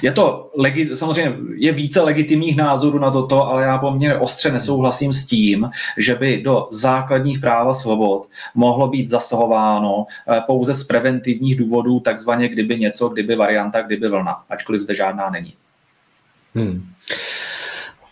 Je to legi- samozřejmě je více legitimních názorů na toto, ale já poměrně ostře nesouhlasím s tím, že by do základních práv a svobod mohlo být zasahováno eh, pouze z preventivních důvodů, takzvaně kdyby něco, kdyby varianta, kdyby vlna, ačkoliv zde žádná není. Hmm.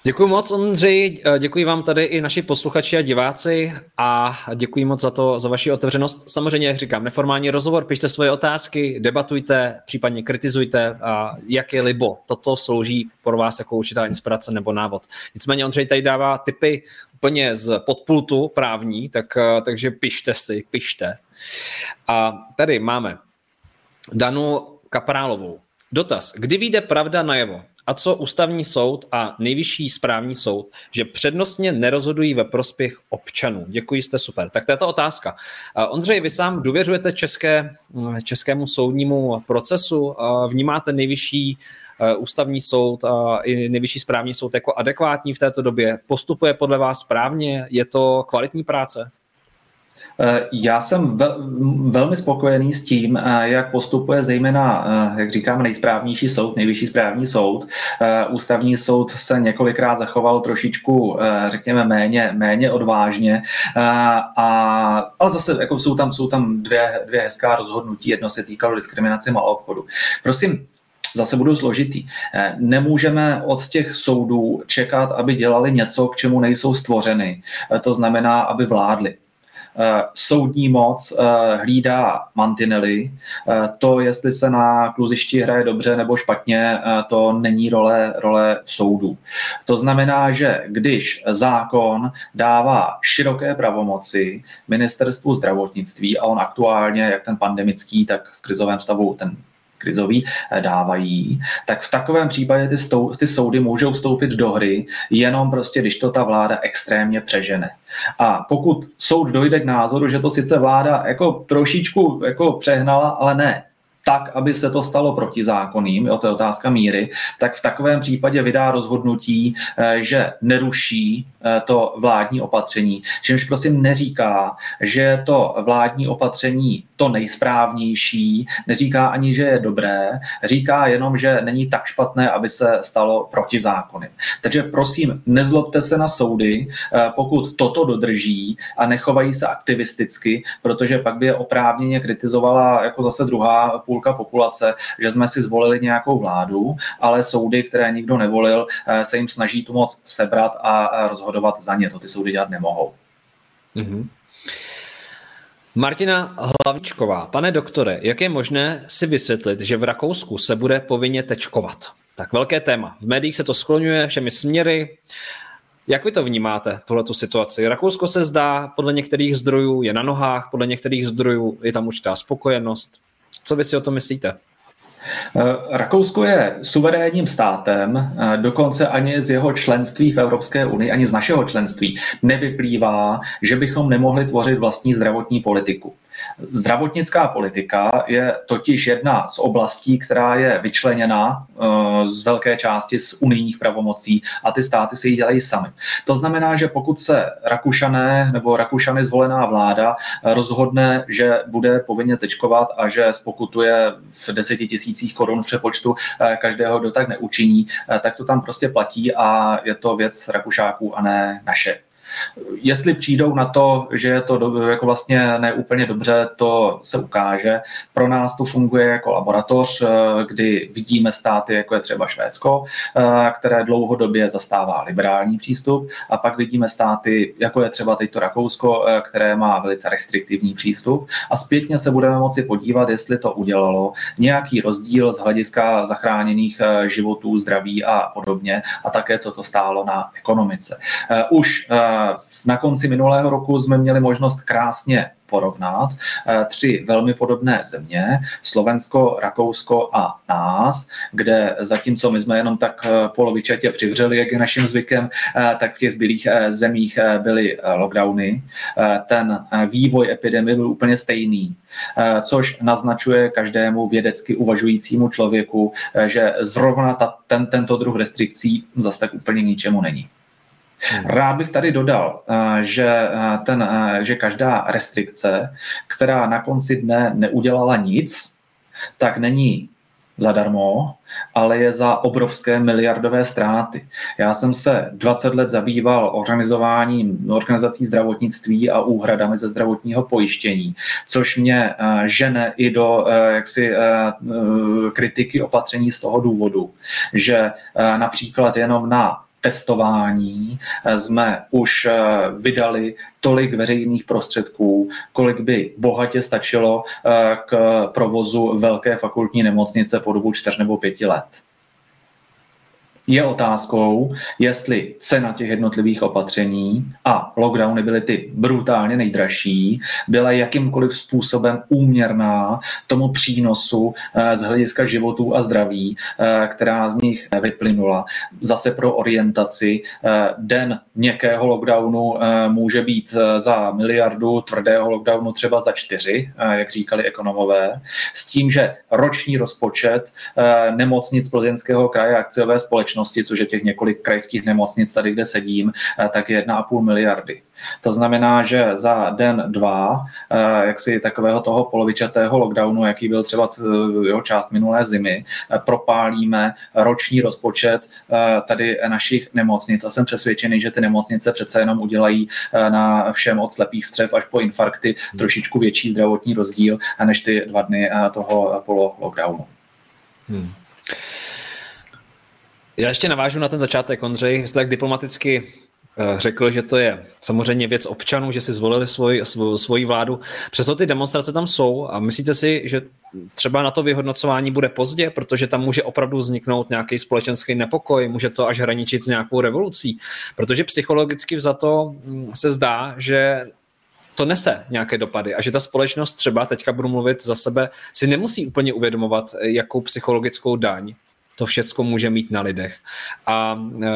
Děkuji moc, Ondřej. Děkuji vám tady i naši posluchači a diváci a děkuji moc za to, za vaši otevřenost. Samozřejmě, jak říkám, neformální rozhovor, pište svoje otázky, debatujte, případně kritizujte, a jak je libo. Toto slouží pro vás jako určitá inspirace nebo návod. Nicméně Ondřej tady dává tipy úplně z podpultu právní, tak, takže pište si, pište. A tady máme Danu Kaprálovou. Dotaz. Kdy vyjde pravda najevo? A co ústavní soud a nejvyšší správní soud, že přednostně nerozhodují ve prospěch občanů. Děkuji, jste super. Tak to je ta otázka. Ondřej, vy sám důvěřujete české, českému soudnímu procesu? Vnímáte nejvyšší Eh, ústavní soud a i nejvyšší správní soud jako adekvátní v této době? Postupuje podle vás správně? Je to kvalitní práce? Eh, já jsem vel, velmi spokojený s tím, eh, jak postupuje zejména, jak říkám, nejsprávnější soud, nejvyšší správní soud. Ústavní soud se několikrát zachoval trošičku, řekněme, méně, méně odvážně, a, ale zase jako jsou tam, jsou tam dvě, dvě hezká rozhodnutí. Jedno se týkalo diskriminace malou obchodu. Prosím, zase budou složitý. Eh, nemůžeme od těch soudů čekat, aby dělali něco, k čemu nejsou stvořeny. Eh, to znamená, aby vládli eh, soudní moc hlídá mantinely. To, jestli se na kluzišti hraje dobře nebo špatně, to není role, role soudů. To znamená, že když zákon dává široké pravomoci ministerstvu zdravotnictví a on aktuálně, jak ten pandemický, tak v krizovém stavu ten krizový eh, dávají, tak v takovém případě ty, stou, ty soudy můžou vstoupit do hry jenom prostě, když to ta vláda extrémně přežene. A pokud soud dojde k názoru, že to sice vláda jako trošičku jako přehnala, ale ne, tak, aby se to stalo protizákonným, jo, to je otázka míry, tak v takovém případě vydá rozhodnutí, eh, že neruší eh, to vládní opatření. Čímž prosím neříká, že je to vládní opatření to nejsprávnější, neříká ani, že je dobré, říká jenom, že není tak špatné, aby se stalo protizákonným. Takže prosím, nezlobte se na soudy, eh, pokud toto dodrží a nechovají se aktivisticky, protože pak by je oprávněně kritizovala jako zase druhá půl půlka populace, že jsme si zvolili nějakou vládu, ale soudy, které nikdo nevolil, eh, se jim snaží tu moc sebrat a rozhodovat za ně. To ty soudy dělat nemohou. Mm-hmm. Martina Hlavičková, pane doktore, jak je možné si vysvětlit, že v Rakousku se bude povinně tečkovat? Tak velké téma. V médiích se to skloňuje všemi směry. Jak vy to vnímáte, tuhletu situaci? Rakousko se zdá, podle některých zdrojů je na nohách, podle některých zdrojů je tam určitá spokojenost. Co vy si o tom myslíte? Eh, Rakousko je suverénním státem, eh, dokonce ani z jeho členství v Evropské unii, ani z našeho členství nevyplývá, že bychom nemohli tvořit vlastní zdravotní politiku. Zdravotnická politika je totiž jedna z oblastí, která je vyčleněna eh, z velké části z unijních pravomocí a ty státy si ji dělají sami. To znamená, že pokud se Rakušané nebo Rakušany zvolená vláda rozhodne, že bude povinně tečkovat a že spokutuje v deseti tisících korun v přepočtu eh, každého, kdo tak neučiní, eh, tak to tam prostě platí a je to věc Rakušáků a ne naše. Jestli přijdou na to, že je to do, jako vlastně neúplně dobře, to se ukáže. Pro nás to funguje jako laboratoř, eh, kdy vidíme státy, jako je třeba Švédsko, eh, které dlouhodobě zastává liberální přístup, a pak vidíme státy, jako je třeba teď to Rakousko, eh, které má velice restriktivní přístup. A zpětně se budeme moci podívat, jestli to udělalo nějaký rozdíl z hlediska zachráněných životů, zdraví a podobně, a také co to stálo na ekonomice. Už na konci minulého roku jsme měli možnost krásně porovnat eh, tři velmi podobné země, Slovensko, Rakousko a nás, kde zatímco my jsme jenom tak eh, polovičatě přivřeli, jak je naším zvykem, eh, tak v těch zbylých zemích byly lockdowny. Ten vývoj epidemie byl úplně stejný, což naznačuje každému vědecky uvažujícímu člověku, že zrovna ta, ten, tento druh restrikcí zase tak úplně ničemu není. Hmm. Rád bych tady dodal, eh, že, eh, ten, eh, že každá restrikce, která na konci dne neudělala nic, tak není zadarmo, ale je za obrovské miliardové ztráty. Já jsem se 20 let zabýval organizováním organizací zdravotnictví a úhradami ze zdravotního pojištění, což mě žene i do jaksi kritiky opatření z toho důvodu, že například jenom na testování eh, jsme už eh, vydali tolik veřejných prostředků, kolik by bohatě stačilo eh, k provozu velké fakultní nemocnice po dobu čtyř nebo pěti let. Je otázkou, jestli cena těch jednotlivých opatření a lockdowny byly ty brutálně nejdražší, byla jakýmkoliv způsobem úměrná tomu přínosu eh, z hlediska životů a zdraví, eh, která z nich vyplynula. Zase pro orientaci eh, den měkkého lockdownu může být za miliardu, tvrdého lockdownu třeba za čtyři, jak říkali ekonomové, s tím, že roční rozpočet nemocnic Plzeňského kraje akciové společnosti společnosti, což je těch několik krajských nemocnic tady, kde sedím, eh, tak je 1,5 miliardy. To znamená, že za den, dva, eh, jak si takového toho polovičatého lockdownu, jaký byl třeba jeho část minulé zimy, eh, propálíme roční rozpočet tady našich nemocnic a jsem přesvědčený, že ty nemocnice přece jenom udělají na všem od slepých střev až po infarkty trošičku větší zdravotní rozdíl než ty dva dny toho polo lockdownu. Hmm. Já ještě navážu na ten začátek, Ondřej. Vy jste tak diplomaticky eh, řekl, že to je samozřejmě věc občanů, že si zvolili svoj, svoji vládu. Přesto ty demonstrace tam jsou a myslíte si, že třeba na to vyhodnocování bude pozdě, protože tam může opravdu vzniknout nějaký společenský nepokoj, může to až hraničit s nějakou revolucí, protože psychologicky za to hm, se zdá, že to nese nějaké dopady a že ta společnost třeba, teďka budu mluvit za sebe, si nemusí úplně uvědomovat, jakou psychologickou daň to všechno může mít na lidech. A e,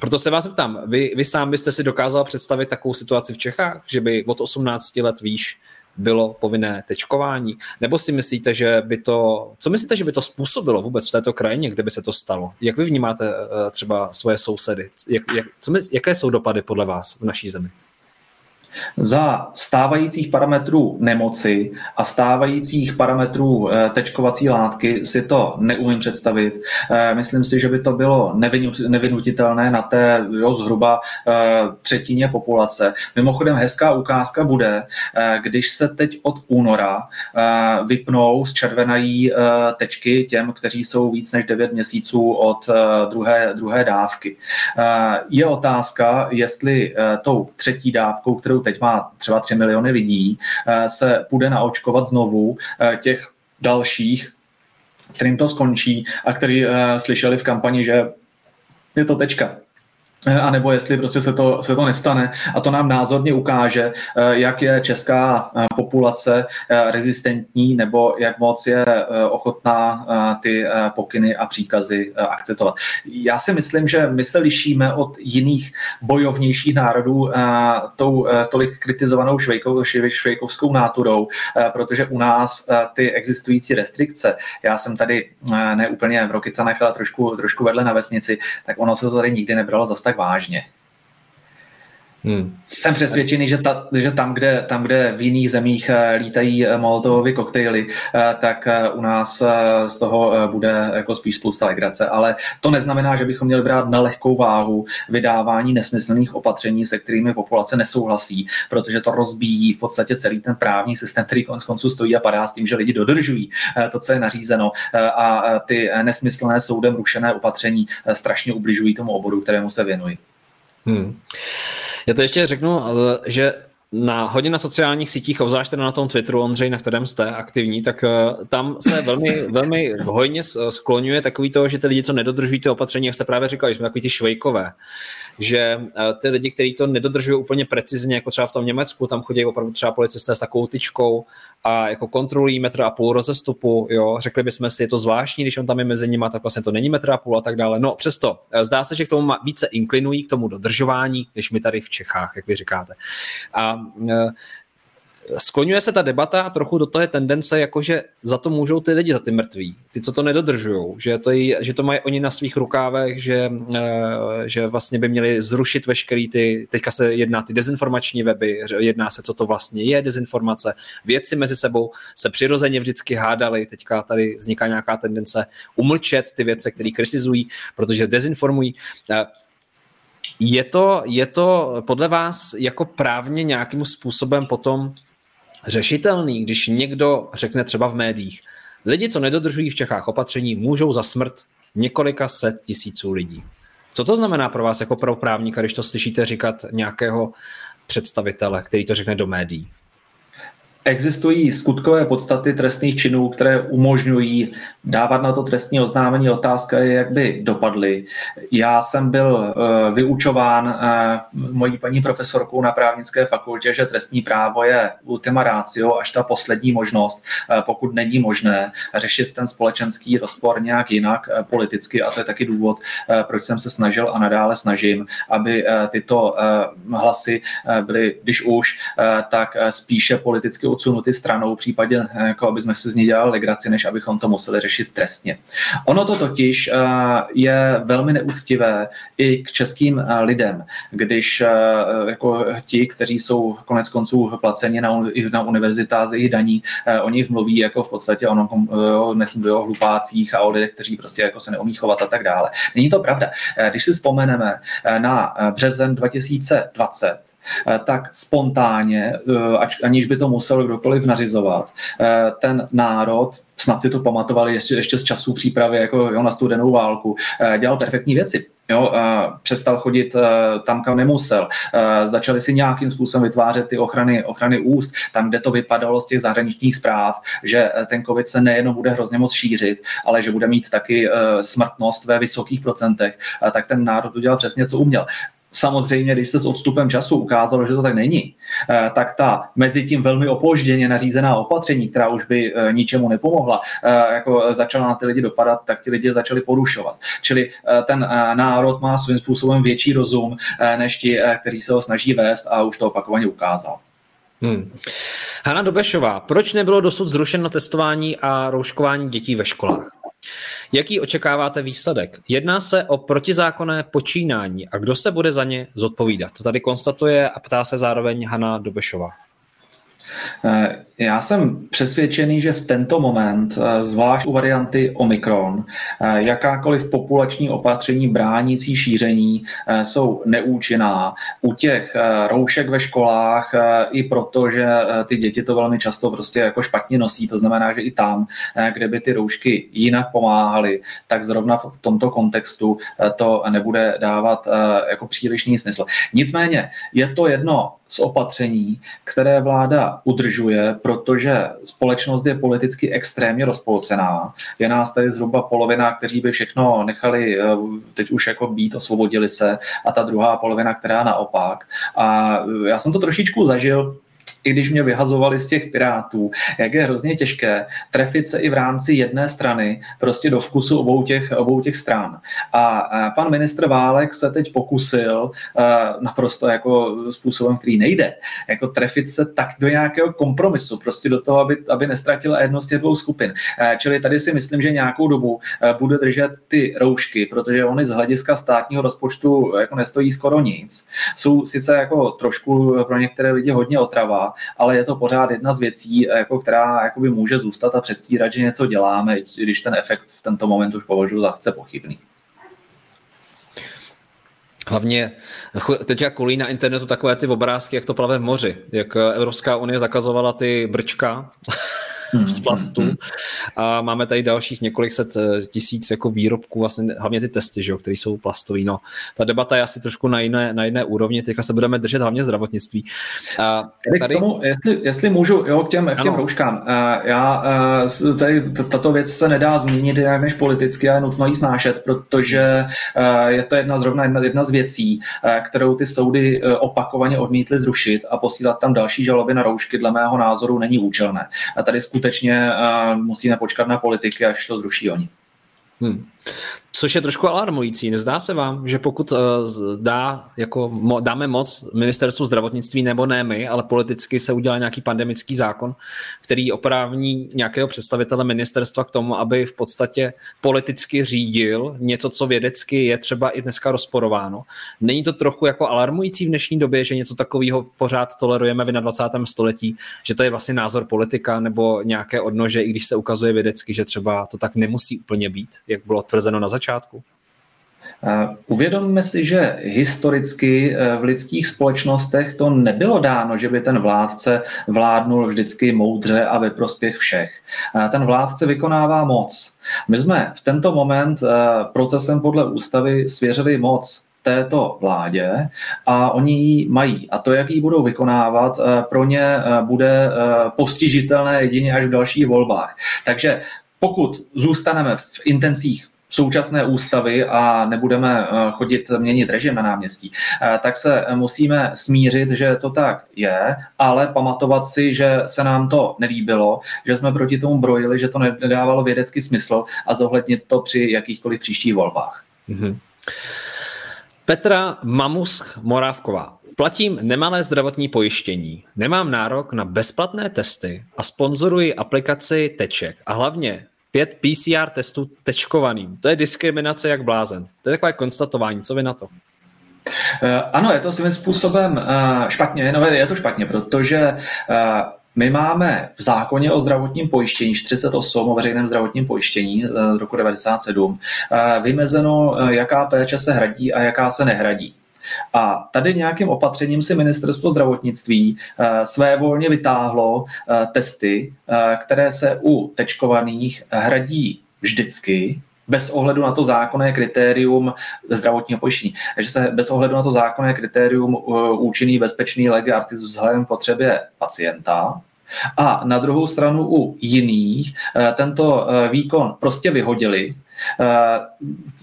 proto se vás ptám, vy, vy sám byste si dokázal představit takovou situaci v Čechách, že by od 18 let výš bylo povinné tečkování? Nebo si myslíte, že by to, co myslíte, že by to způsobilo vůbec v této krajině, kde by se to stalo? Jak vy vnímáte e, třeba svoje sousedy? Jak, jak, co my, jaké jsou dopady podle vás v naší zemi? Za stávajících parametrů nemoci a stávajících parametrů eh, tečkovací látky si to neumím představit. Eh, myslím si, že by to bylo nevinutitelné na té jo, zhruba eh, třetině populace. Mimochodem hezká ukázka bude, když se teď od února vypnou, zčervenají tečky těm, kteří jsou víc než 9 měsíců od druhé, druhé dávky. Je otázka, jestli tou třetí dávkou, kterou teď má třeba 3 miliony lidí, eh, se půjde naočkovat znovu eh, těch dalších, kterým to skončí a kteří eh, slyšeli v kampani, že je to tečka. Eh, a nebo jestli prostě se to, se to nestane. A to nám názorně ukáže, eh, jak je česká eh, populace rezistentní nebo jak moc je ochotná ty pokyny a příkazy akceptovat. Já si myslím, že my se lišíme od jiných bojovnějších národů tou tolik kritizovanou švejkou, švejkovskou náturou, protože u nás ty existující restrikce, já jsem tady ne úplně v Rokycanech, ale trošku, trošku vedle na vesnici, tak ono se to tady nikdy nebralo zas tak vážně. Hmm. Jsem přesvědčený, že, ta, že tam, kde, tam, kde v jiných zemích eh, lítají eh, molotovovy koktejly, eh, tak u nás z toho bude jako spíš spousta legrace. Ale to neznamená, že bychom měli brát na lehkou váhu vydávání nesmyslných opatření, se kterými populace nesouhlasí, protože to rozbíjí v podstatě celý ten právní systém, který konec konců stojí a padá s tím, že lidi dodržují to, co je nařízeno. A ty nesmyslné soudem rušené opatření strašně ubližují tomu oboru, kterému se věnují. Hmm. Já to ještě řeknu, že na hodně na sociálních sítích, obzvlášť na tom Twitteru, Ondřej, na kterém jste aktivní, tak eh, tam se velmi, velmi hojně skloňuje takový to, že ty lidi, co nedodržují ty opatření, jak jste právě říkali, jsme takový ty švejkové, že eh, ty lidi, kteří to nedodržují úplně precizně, jako třeba v tom Německu, tam chodí opravdu třeba policisté s takovou tyčkou a jako kontrolují metr a půl rozestupu, jo, řekli bychom si, je to zvláštní, když on tam je mezi nimi, tak vlastně to není metr a půl a tak dále. No přesto, eh, zdá se, že k tomu více inklinují, k tomu dodržování, než my tady v Čechách, jak vy říkáte. A eh, skloňuje se ta debata a trochu do toho tendence, jakože za to můžou ty lidi, za ty mrtví, ty, co to nedodržují, že to, že to mají oni na svých rukávech, že, eh, že vlastně by měli zrušit veškerý ty, teďka se jedná ty dezinformační weby, jedná se, co to vlastně je dezinformace, věci mezi sebou se přirozeně vždycky hádali, teďka tady vzniká nějaká tendence umlčet ty věci, které kritizují, protože dezinformují. Eh, je to, je to podle vás jako právně nějakým způsobem potom řešitelný, když někdo řekne třeba v médiích, lidi, co nedodržují v Čechách opatření, můžou za smrt několika set tisíců lidí. Co to znamená pro vás jako pro právníka, když to slyšíte říkat nějakého představitele, který to řekne do médií? Existují skutkové podstaty trestných činů, které umožňují dávat na to trestní oznámení. Otázka je, jak by dopadly. Já jsem byl uh, vyučován uh, mojí paní profesorkou na právnické fakultě, že trestní právo je ultima ratio až ta poslední možnost, uh, pokud není možné řešit ten společenský rozpor nějak jinak politicky. A to je taky důvod, proč jsem se snažil a nadále snažím, aby tyto hlasy byly, když už, tak spíše politicky odsunuty stranou, případně jako aby jsme si z ní dělali legraci, než abychom to museli řešit trestně. Ono to totiž eh, je velmi neúctivé i k českým eh, lidem, když eh, jako ti, kteří jsou konec konců placeni na, na univerzitách z jejich daní, o nich mluví jako v podstatě nesmí o hlupácích a o lidech, kteří prostě jako se neumí chovat a tak dále. Není to pravda. Když si vzpomeneme na březen 2020, Eh, tak spontánně, eh, aniž by to musel kdokoliv nařizovat, eh, ten národ, snad si to pamatovali ještě, ještě z časů přípravy jako jo, na studenou válku, dělal perfektní věci. Jo, přestal chodit tam, kam nemusel. Začali si nějakým způsobem vytvářet ty ochrany, ochrany úst, tam, kde to vypadalo z těch zahraničních zpráv, že ten COVID se nejenom bude hrozně moc šířit, ale že bude mít taky smrtnost ve vysokých procentech, tak ten národ udělal přesně, co uměl. Samozřejmě, když se s odstupem času ukázalo, že to tak není, eh, tak ta mezi tím velmi opožděně nařízená opatření, která už by eh, ničemu nepomohla, eh, jako začala na ty lidi dopadat, tak ti lidi začali porušovat. Čili ten národ má svým způsobem větší rozum než ti, kteří se ho snaží vést a už to opakovaně ukázal. Hmm. Hanna Dobešová, proč nebylo dosud zrušeno testování a rouškování dětí ve školách? Jaký očekáváte výsledek? Jedná se o protizákonné počínání a kdo se bude za ně zodpovídat? To tady konstatuje a ptá se zároveň Hanna Dobešová. Eh, já jsem přesvědčený, že v tento moment, eh, zvlášť u varianty Omikron, eh, jakákoliv populační opatření bránící šíření jsou neúčinná. U těch roušek ve školách i proto, že ty děti to velmi často prostě jako špatně nosí, to znamená, že i tam, kde by ty roušky jinak pomáhaly, tak zrovna v tomto kontextu to nebude dávat jako přílišný smysl. Nicméně je to jedno z opatření, které vláda udržuje, protože společnost je politicky extrémně rozpolcená. Je nás tady zhruba polovina, kteří by všechno nechali eh, teď už jako být, osvobodili se, a ta druhá polovina, která naopak. A já jsem to trošičku zažil i když mě vyhazovali z těch pirátů, jak je hrozně těžké trefit se i v rámci jedné strany prostě do vkusu obou těch, obou těch stran. A pan ministr Válek se teď pokusil naprosto jako způsobem, který nejde, jako trefit se tak do nějakého kompromisu, prostě do toho, aby, aby nestratila jedno z těch dvou skupin. Čili tady si myslím, že nějakou dobu bude držet ty roušky, protože oni z hlediska státního rozpočtu jako nestojí skoro nic. Jsou sice jako trošku pro některé lidi hodně otrava, ale je to pořád jedna z věcí, eh, jako, která jakoby může zůstat a předstírat, že něco děláme, když ten efekt v tento moment už považuji za chce pochybný. Hlavně teď kolí na internetu takové ty obrázky, jak to plave v moři, jak Evropská unie zakazovala ty brčka z plastu. Hmm, hmm. A máme tady dalších několik set eh, tisíc jako výrobků, vlastně hlavně ty testy, že jo, které jsou plastový. No, ta debata je asi trošku na jiné, na jiné úrovni, teďka se budeme držet hlavně zdravotnictví. A tady... K tomu, jestli, jestli můžu, jo, k těm, k těm rouškám. Já, eh, tady tato věc se nedá změnit jinak než politicky a je nutno ji snášet, protože eh, je to jedna zrovna jedna, jedna z věcí, kterou ty soudy opakovaně odmítly zrušit a posílat tam další žaloby na roušky, dle mého názoru není účelné. A tady skutečně musíme počkat na politiky, až to zruší oni. Hmm. Což je trošku alarmující. Nezdá se vám, že pokud uh, dá, jako, dáme moc ministerstvu zdravotnictví, nebo ne my, ale politicky se udělá nějaký pandemický zákon, který oprávní nějakého představitele ministerstva k tomu, aby v podstatě politicky řídil něco, co vědecky je třeba i dneska rozporováno. Není to trochu jako alarmující v dnešní době, že něco takového pořád tolerujeme v 21. století, že to je vlastně názor politika nebo nějaké odnože, i když se ukazuje vědecky, že třeba to tak nemusí úplně být, jak bylo tvrzeno na začátku? Uvědomme si, že historicky eh, v lidských společnostech to nebylo dáno, že by ten vládce vládnul vždycky moudře a ve prospěch všech. Ten vládce vykonává moc. My jsme v tento moment eh, procesem podle ústavy svěřili moc této vládě a oni ji mají. A to, jak ji budou vykonávat, pro ně bude postižitelné jedině až v dalších volbách. Takže pokud zůstaneme v intencích současné ústavy a nebudeme eh, chodit měnit režim na náměstí, eh, tak se musíme smířit, že to tak je, ale pamatovat si, že se nám to nelíbilo, že jsme proti tomu brojili, že to nedávalo vědecký smysl a zohlednit to při jakýchkoliv příštích volbách. Mm-hmm. Petra Mamusk Morávková. Platím nemalé zdravotní pojištění, nemám nárok na bezplatné testy a sponzoruji aplikaci Teček a hlavně pět PCR testů tečkovaným. To je diskriminace jak blázen. To je takové konstatování. Co vy na to? Eh, ano, je to svým způsobem eh, špatně, no je to špatně, protože eh, my máme v zákoně o zdravotním pojištění 48 o veřejném zdravotním pojištění z roku 97 vymezeno, jaká péče se hradí a jaká se nehradí. A tady nějakým opatřením si ministerstvo zdravotnictví eh, své volně vytáhlo eh, testy, eh, které se u tečkovaných hradí vždycky, bez ohledu na to zákonné kritérium zdravotního pojištění. Takže se bez ohledu na to zákonné kritérium účinný, bezpečný lege artis vzhledem potřebě pacienta, a na druhou stranu u jiných tento výkon prostě vyhodili,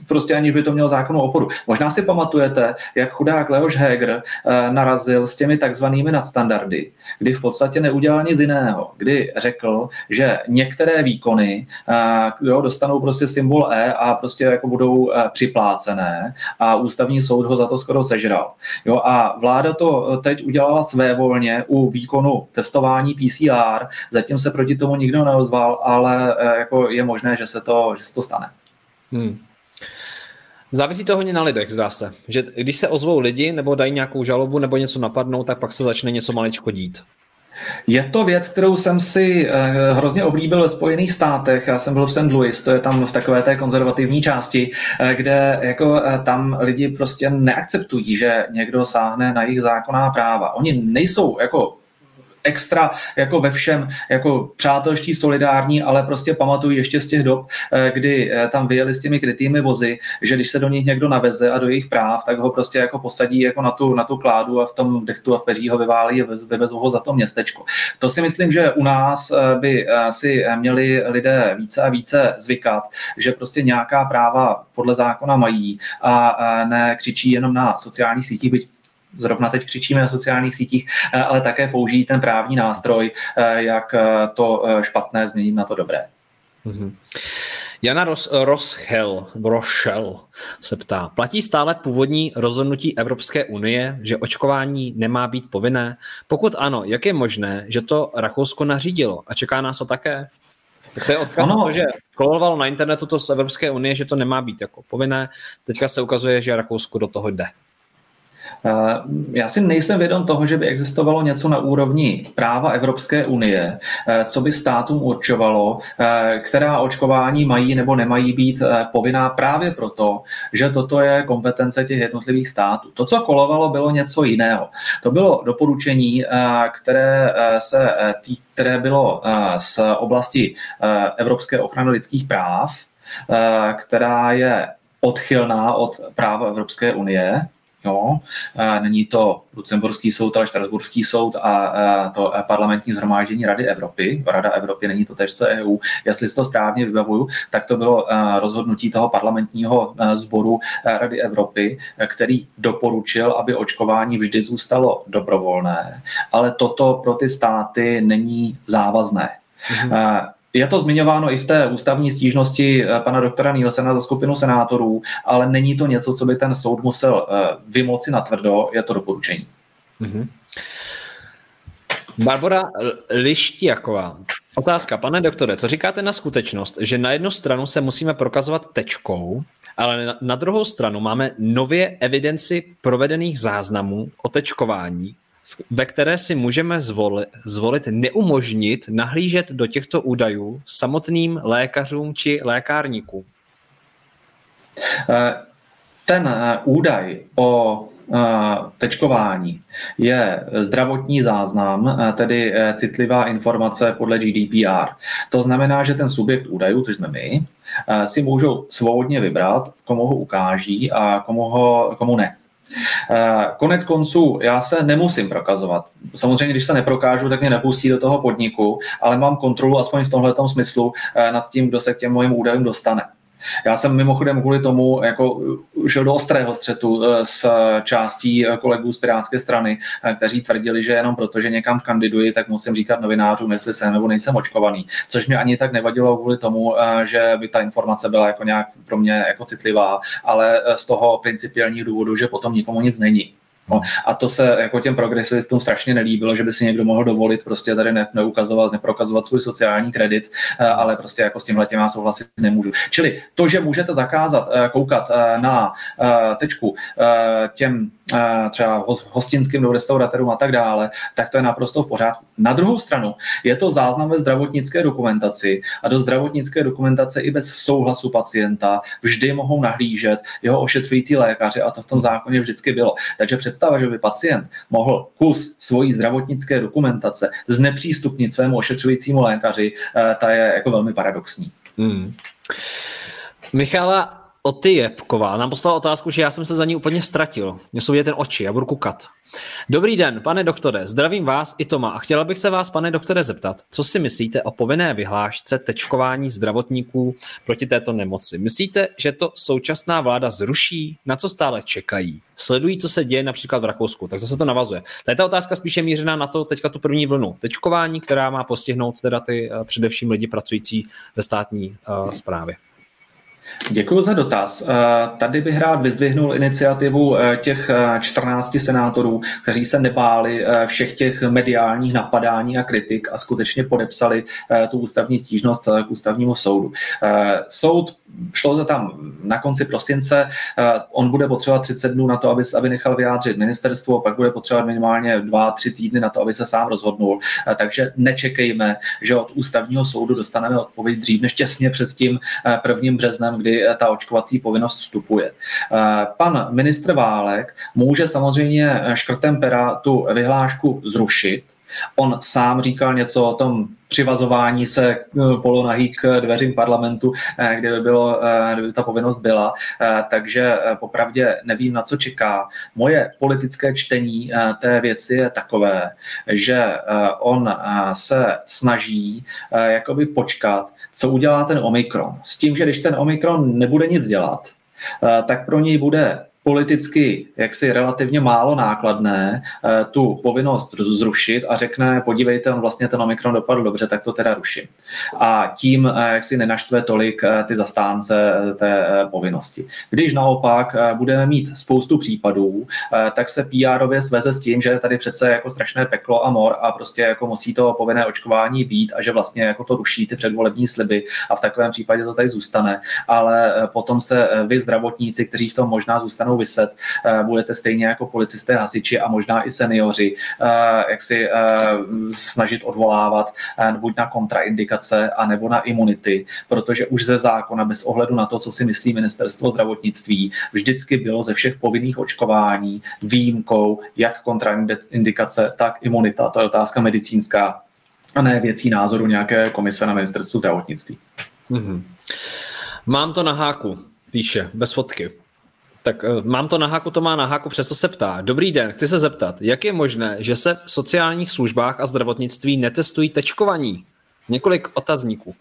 prostě aniž by to mělo zákonu oporu. Možná si pamatujete, jak chudák Leoš Heger eh, narazil s těmi takzvanými nadstandardy, kdy v podstatě neudělal nic jiného, kdy řekl, že některé výkony eh, jo, dostanou prostě symbol E a prostě jako budou eh, připlácené a ústavní soud ho za to skoro sežral. Jo, a vláda to teď udělala své volně u výkonu testování PCR, zatím se proti tomu nikdo neozval, ale jako je možné, že se to, že se to stane. Hmm. Závisí to hodně na lidech, zdá se. Že když se ozvou lidi nebo dají nějakou žalobu nebo něco napadnou, tak pak se začne něco maličko dít. Je to věc, kterou jsem si eh, hrozně oblíbil ve Spojených státech. Já jsem byl v St. Louis, to je tam v takové té konzervativní části, eh, kde jako eh, tam lidi prostě neakceptují, že někdo sáhne na jejich zákonná práva. Oni nejsou jako extra jako ve všem jako přátelští, solidární, ale prostě pamatuju ještě z těch dob, eh, kdy eh, tam vyjeli s těmi krytými vozy, že když se do nich někdo naveze a do jejich práv, tak ho prostě jako posadí jako na tu, na tu kládu a v tom dechtu a peří ho vyválí a vyvezou ho za to městečko. To si myslím, že u nás eh, by si měli lidé více a více zvykat, že prostě nějaká práva podle zákona mají a ne křičí jenom na sociálních sítích, byť zrovna teď křičíme na sociálních sítích, eh, ale také použijí ten právní nástroj, eh, jak eh, to špatné změnit na to dobré. Mm-hmm. Jana Ros- Roschel, Rochel se ptá, platí stále původní rozhodnutí Evropské unie, že očkování nemá být povinné? Pokud ano, jak je možné, že to Rakousko nařídilo a čeká nás to také? Tak to je odkaz ano. to, že kolovalo na internetu to z Evropské unie, že to nemá být jako povinné. Teďka se ukazuje, že Rakousko do toho jde. Eh, já si nejsem vědom toho, že by existovalo něco na úrovni práva Evropské unie, eh, co by státům určovalo, eh, která očkování mají nebo nemají být povinná právě proto, že toto je kompetence těch jednotlivých států. To, co kolovalo, bylo něco jiného. To bylo doporučení, které, se, tý, které bylo z oblasti Evropské ochrany lidských práv, která je odchylná od práva Evropské unie Jo? Není to Lucemburský soud, ale Štrasburský soud a to parlamentní zhromáždění Rady Evropy. Rada Evropy není to tež co EU. Jestli si to správně vybavuju, tak to bylo rozhodnutí toho parlamentního sboru Rady Evropy, který doporučil, aby očkování vždy zůstalo dobrovolné, ale toto pro ty státy není závazné. Mm-hmm. Je to zmiňováno i v té ústavní stížnosti eh, pana doktora Nielsena za skupinu senátorů, ale není to něco, co by ten soud musel eh, vymoci na tvrdo, je to doporučení. Mm-hmm. Barbara Lištiaková. Otázka, pane doktore, co říkáte na skutečnost, že na jednu stranu se musíme prokazovat tečkou, ale na, na druhou stranu máme nově evidenci provedených záznamů o tečkování, ve které si můžeme zvolit, zvolit neumožnit nahlížet do těchto údajů samotným lékařům či lékárníkům? Eh, ten eh, údaj o tečkování je zdravotní záznam, tedy citlivá informace podle GDPR. To znamená, že ten subjekt údajů, což jsme my, si můžou svobodně vybrat, komu ho ukáží a komu, ho, komu ne. Konec konců, já se nemusím prokazovat. Samozřejmě, když se neprokážu, tak mě nepustí do toho podniku, ale mám kontrolu aspoň v tomhle smyslu nad tím, kdo se k těm mojim údajům dostane. Já jsem mimochodem kvůli tomu jako šel do ostrého střetu eh, s částí eh, kolegů z Pirátské strany, eh, kteří tvrdili, že jenom proto, že někam kandiduji, tak musím říkat novinářům, jestli jsem nebo nejsem očkovaný. Což mě ani tak nevadilo kvůli tomu, že by ta informace byla jako nějak pro mě jako citlivá, ale z toho principiálního důvodu, že potom nikomu nic není. No, a to se jako těm progresivistům strašně nelíbilo, že by si někdo mohl dovolit prostě tady ne, neukazovat, neprokazovat svůj sociální kredit, eh, ale prostě jako s tímhle těm já souhlasit nemůžu. Čili to, že můžete zakázat eh, koukat eh, na tečku těm třeba hostinským nebo restauratérům a tak dále, tak to je naprosto v pořádku. Na druhou stranu je to záznam ve zdravotnické dokumentaci a do zdravotnické dokumentace i bez souhlasu pacienta vždy mohou nahlížet jeho ošetřující lékaři a to v tom zákoně vždycky bylo. Takže představa, že by pacient mohl kus svojí zdravotnické dokumentace znepřístupnit svému ošetřujícímu lékaři, eh, ta je jako velmi paradoxní. Hmm. Michala Otyjepková nám poslala otázku, že já jsem se za ní úplně ztratil. Mě jsou vidět ten oči, já budu kukat. Dobrý den, pane doktore, zdravím vás i Toma a chtěla bych se vás, pane doktore, zeptat, co si myslíte o povinné vyhlášce tečkování zdravotníků proti této nemoci? Myslíte, že to současná vláda zruší? Na co stále čekají? Sledují, co se děje například v Rakousku, tak zase to navazuje. Tady ta otázka spíše mířená na to teďka tu první vlnu tečkování, která má postihnout teda ty uh, především lidi pracující ve státní uh, správě. Děkuji za dotaz. Eh, tady bych rád vyzdvihnul iniciativu eh, těch 14 eh, senátorů, kteří se nebáli všech těch mediálních napadání a kritik a skutečně podepsali tu ústavní stížnost k ústavnímu soudu. Soud šlo to tam na konci prosince, on bude potřebovat 30 dnů na to, aby, aby nechal vyjádřit ministerstvo, pak bude potřebovat minimálně 2-3 týdny na to, aby se sám rozhodnul. Takže nečekejme, že od ústavního soudu dostaneme odpověď dřív než těsně před tím 1. březnem, kdy ta očkovací povinnost vstupuje. Eh, pan ministr Válek může samozřejmě škrtem pera tu vyhlášku zrušit, On sám říkal něco o tom přivazování se eh, polonahý k dveřím parlamentu, eh, kde by, bylo, kde by ta povinnost byla. Takže popravdě nevím, na co čeká. Moje politické čtení té věci je takové, že on se snaží jakoby počkat, co udělá ten Omikron. S tím, že když ten Omikron nebude nic dělat, eh, tak pro něj bude politicky jaksi relativně málo nákladné eh, tu povinnost zrušit a řekne, podívejte, on vlastně ten Omikron dopadl dobře, tak to teda ruším. A tím eh, jak si nenaštve tolik eh, ty zastánce té povinnosti. Když naopak budeme mít spoustu případů, tak se PR-ově sveze s tím, že tady přece jako strašné peklo a mor a prostě jako musí to povinné očkování být a že vlastně jako to ruší ty předvolební sliby a v takovém případě to tady zůstane. Ale potom se vy zdravotníci, kteří v tom možná zůstanou začnou vyset, eh, budete stejně jako policisté, hasiči a možná i seniori, eh, jak si eh, snažit odvolávat buď na kontraindikace, anebo na imunity, protože už ze zákona, bez ohledu na to, co si myslí ministerstvo zdravotnictví, vždycky bylo ze všech povinných očkování výjimkou jak kontraindikace, tak imunita. To je otázka medicínská a ne věcí názoru nějaké komise na ministerstvu zdravotnictví. Mm-hmm. Mám to na háku, píše, bez fotky. Tak uh, mám to na háku, to má na háku, přesto se ptá. Dobrý den, chci se zeptat, jak je možné, že se v sociálních službách a zdravotnictví netestují tečkovaní? Několik otazníků.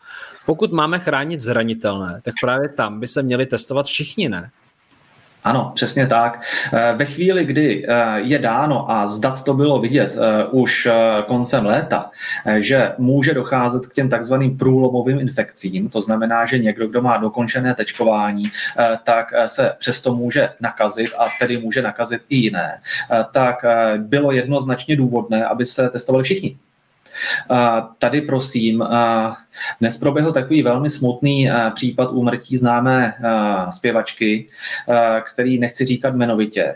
Pokud máme chránit zranitelné, tak právě tam by se měli testovat všichni, ne? Ano, přesně tak. Eh, ve chvíli, kdy eh, je dáno a zdat to bylo vidět eh, už koncem léta, že může docházet k těm takzvaným průlomovým infekcím, to znamená, že někdo, kdo má dokončené tečkování, tak se přesto může nakazit a tedy může nakazit i jiné, tak bylo jednoznačně důvodné, aby se testovali všichni. Tady prosím, dnes proběhl takový velmi smutný případ úmrtí známé zpěvačky, který nechci říkat jmenovitě,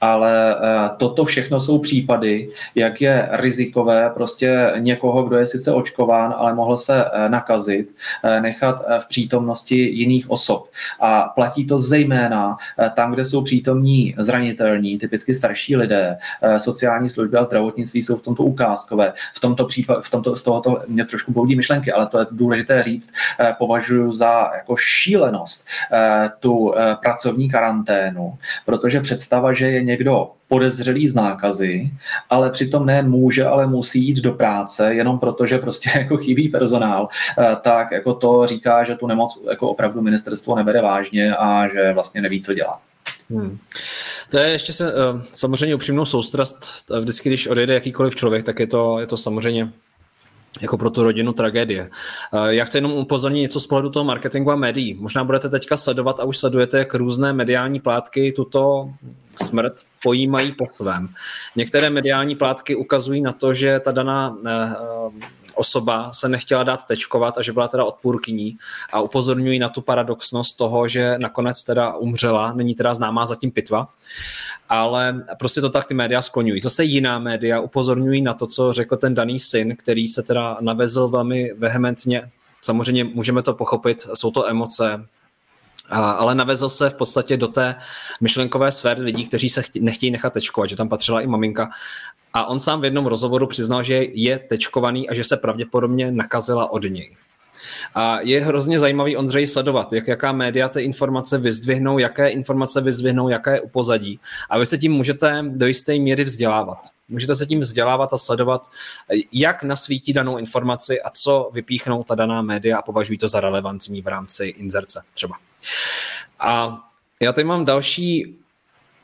ale toto všechno jsou případy, jak je rizikové prostě někoho, kdo je sice očkován, ale mohl se nakazit, nechat v přítomnosti jiných osob. A platí to zejména tam, kde jsou přítomní zranitelní, typicky starší lidé, sociální služby a zdravotnictví jsou v tomto ukázkové. V tomto případ, v tomto, z tohoto mě trošku boudí myšlenky, ale to je důležité říct, považuji za jako šílenost tu pracovní karanténu, protože představa, že je někdo podezřelý z nákazy, ale přitom ne může, ale musí jít do práce, jenom protože prostě jako chybí personál, eh, tak jako to říká, že tu nemoc jako opravdu ministerstvo nebere vážně a že vlastně neví, co dělá. Hmm. To je ještě se, eh, samozřejmě upřímnou soustrast. Vždycky, když odejde jakýkoliv člověk, tak je to, je to samozřejmě jako pro tu rodinu tragédie. Eh, já chci jenom upozornit něco z pohledu toho marketingu a médií. Možná budete teďka sledovat a už sledujete, jak různé mediální plátky tuto smrt pojímají po svém. Některé mediální plátky ukazují na to, že ta daná eh, osoba se nechtěla dát tečkovat a že byla teda odpůrkyní. A upozorňují na tu paradoxnost toho, že nakonec teda umřela, není teda známá zatím pitva, ale prostě to tak ty média skloňují. Zase jiná média upozorňují na to, co řekl ten daný syn, který se teda navezl velmi vehementně. Samozřejmě můžeme to pochopit, jsou to emoce, ale navezl se v podstatě do té myšlenkové sféry lidí, kteří se nechtějí nechat tečkovat, že tam patřila i maminka. A on sám v jednom rozhovoru přiznal, že je tečkovaný a že se pravděpodobně nakazila od něj. A je hrozně zajímavý Ondřej sledovat, jak, jaká média ty informace vyzdvihnou, jaké informace vyzdvihnou, jaké je upozadí. A vy se tím můžete do jisté míry vzdělávat. Můžete se tím vzdělávat a sledovat, jak nasvítí danou informaci a co vypíchnou ta daná média a považují to za relevantní v rámci inzerce třeba. A já tady mám další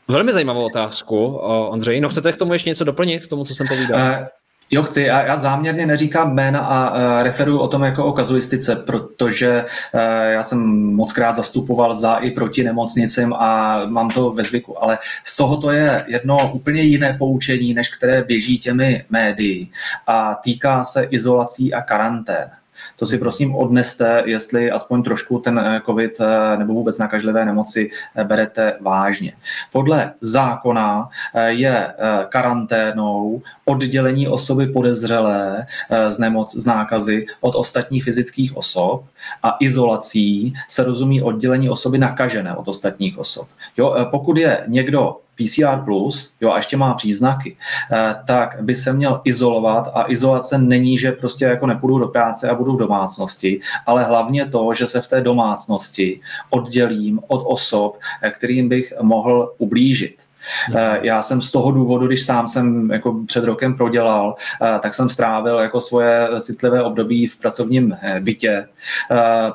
velmi zajímavou otázku, Ondřej. No chcete k tomu ještě něco doplnit, k tomu, co jsem povídal? Uh, Jo, chci. Já, já záměrně neříkám jména a uh, referuju o tom jako o kazuistice, protože uh, já jsem moc krát zastupoval za i proti nemocnicím a mám to ve zvyku, ale z toho to je jedno úplně jiné poučení, než které běží těmi médií a týká se izolací a karantén. To si prosím odneste, jestli aspoň trošku ten eh, COVID eh, nebo vůbec nakažlivé nemoci eh, berete vážně. Podle zákona je karanténou oddělení osoby podezřelé z nemoc, z nákazy od ostatních fyzických osob a izolací se rozumí oddělení osoby nakažené od ostatních osob. Jo, pokud je někdo PCR+, plus, jo, a ještě má příznaky, eh, tak by se měl izolovat a izolace není, že prostě jako nepůjdu do práce a budu v domácnosti, ale hlavně to, že se v té domácnosti oddělím od osob, eh, kterým bych mohl ublížit. Eh, já jsem z toho důvodu, když sám jsem jako před rokem prodělal, eh, tak jsem strávil jako svoje citlivé období v pracovním eh, bytě,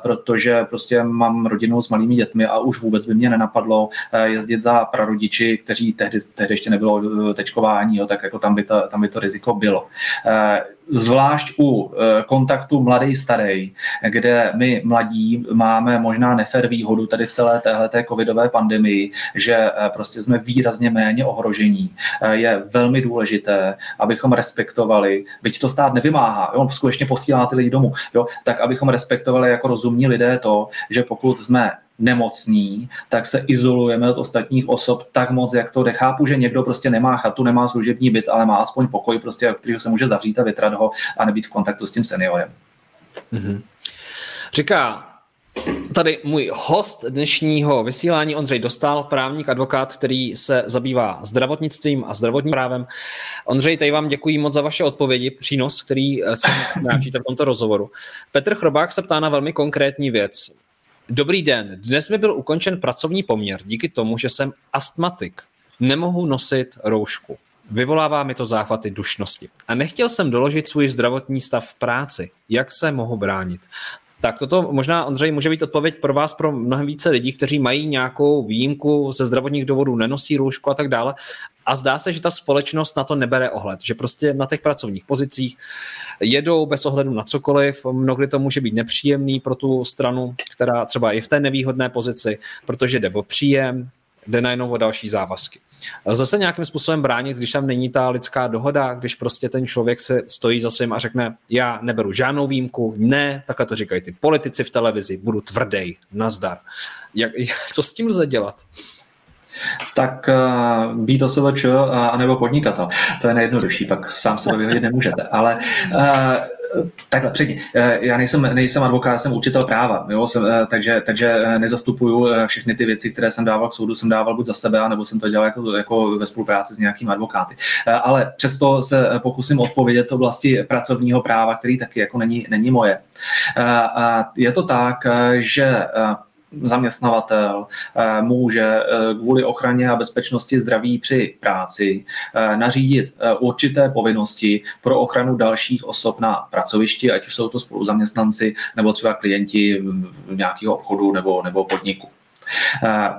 protože prostě mám rodinu s malými dětmi a už vůbec by mě nenapadlo jezdit za prarodiči, kteří tehdy, tehdy ještě nebylo tečkování, jo, tak jako tam by, to, tam by to riziko bylo. Zvlášť u kontaktu mladý starý, kde my mladí máme možná nefer výhodu tady v celé téhleté covidové pandemii, že prostě jsme výrazně méně ohrožení. Eh, je velmi důležité, abychom respektovali, byť to stát nevymáhá, on skutečně posílá ty lidi domů, jo, tak abychom respektovali jako rozumní lidé to, že pokud jsme nemocní, tak se izolujeme od ostatních osob tak moc, jak to nechápu, že někdo prostě nemá chatu, nemá služební byt, ale má aspoň pokoj, prostě, kterého se může zavřít a vytrat ho a nebýt v kontaktu s tím seniorem. Mm-hmm. Říká Tady můj host dnešního vysílání Ondřej Dostal, právník, advokát, který se zabývá zdravotnictvím a zdravotním právem. Ondřej, tady vám děkuji moc za vaše odpovědi, přínos, který se náčíte v tomto rozhovoru. Petr Chrobák se ptá na velmi konkrétní věc. Dobrý den, dnes mi byl ukončen pracovní poměr díky tomu, že jsem astmatik. Nemohu nosit roušku. Vyvolává mi to záchvaty dušnosti. A nechtěl jsem doložit svůj zdravotní stav v práci. Jak se mohu bránit? Tak toto možná, Ondřej, může být odpověď pro vás, pro mnohem více lidí, kteří mají nějakou výjimku ze zdravotních důvodů, nenosí roušku a tak dále. A zdá se, že ta společnost na to nebere ohled, že prostě na těch pracovních pozicích jedou bez ohledu na cokoliv, mnohdy to může být nepříjemný pro tu stranu, která třeba je v té nevýhodné pozici, protože jde o příjem, jde najednou o další závazky. Zase nějakým způsobem bránit, když tam není ta lidská dohoda, když prostě ten člověk se stojí za svým a řekne, já neberu žádnou výjimku, ne, takhle to říkají ty politici v televizi, budu tvrdý, nazdar. Jak, co s tím lze dělat? Tak uh, být OSVČ uh, nebo podnikatel. To je nejjednodušší, pak sám sebe vyhodit nemůžete. Ale uh, takhle, předně, já nejsem, nejsem advokát, jsem učitel práva, jo, jsem, takže, takže nezastupuju všechny ty věci, které jsem dával k soudu, jsem dával buď za sebe, nebo jsem to dělal jako, jako ve spolupráci s nějakými advokáty. Ale přesto se pokusím odpovědět z oblasti pracovního práva, který taky jako není, není moje. Je to tak, že zaměstnavatel eh, může eh, kvůli ochraně a bezpečnosti zdraví při práci eh, nařídit určité povinnosti pro ochranu dalších osob na pracovišti, ať už jsou to spoluzaměstnanci nebo třeba klienti nějakého obchodu nebo, nebo podniku.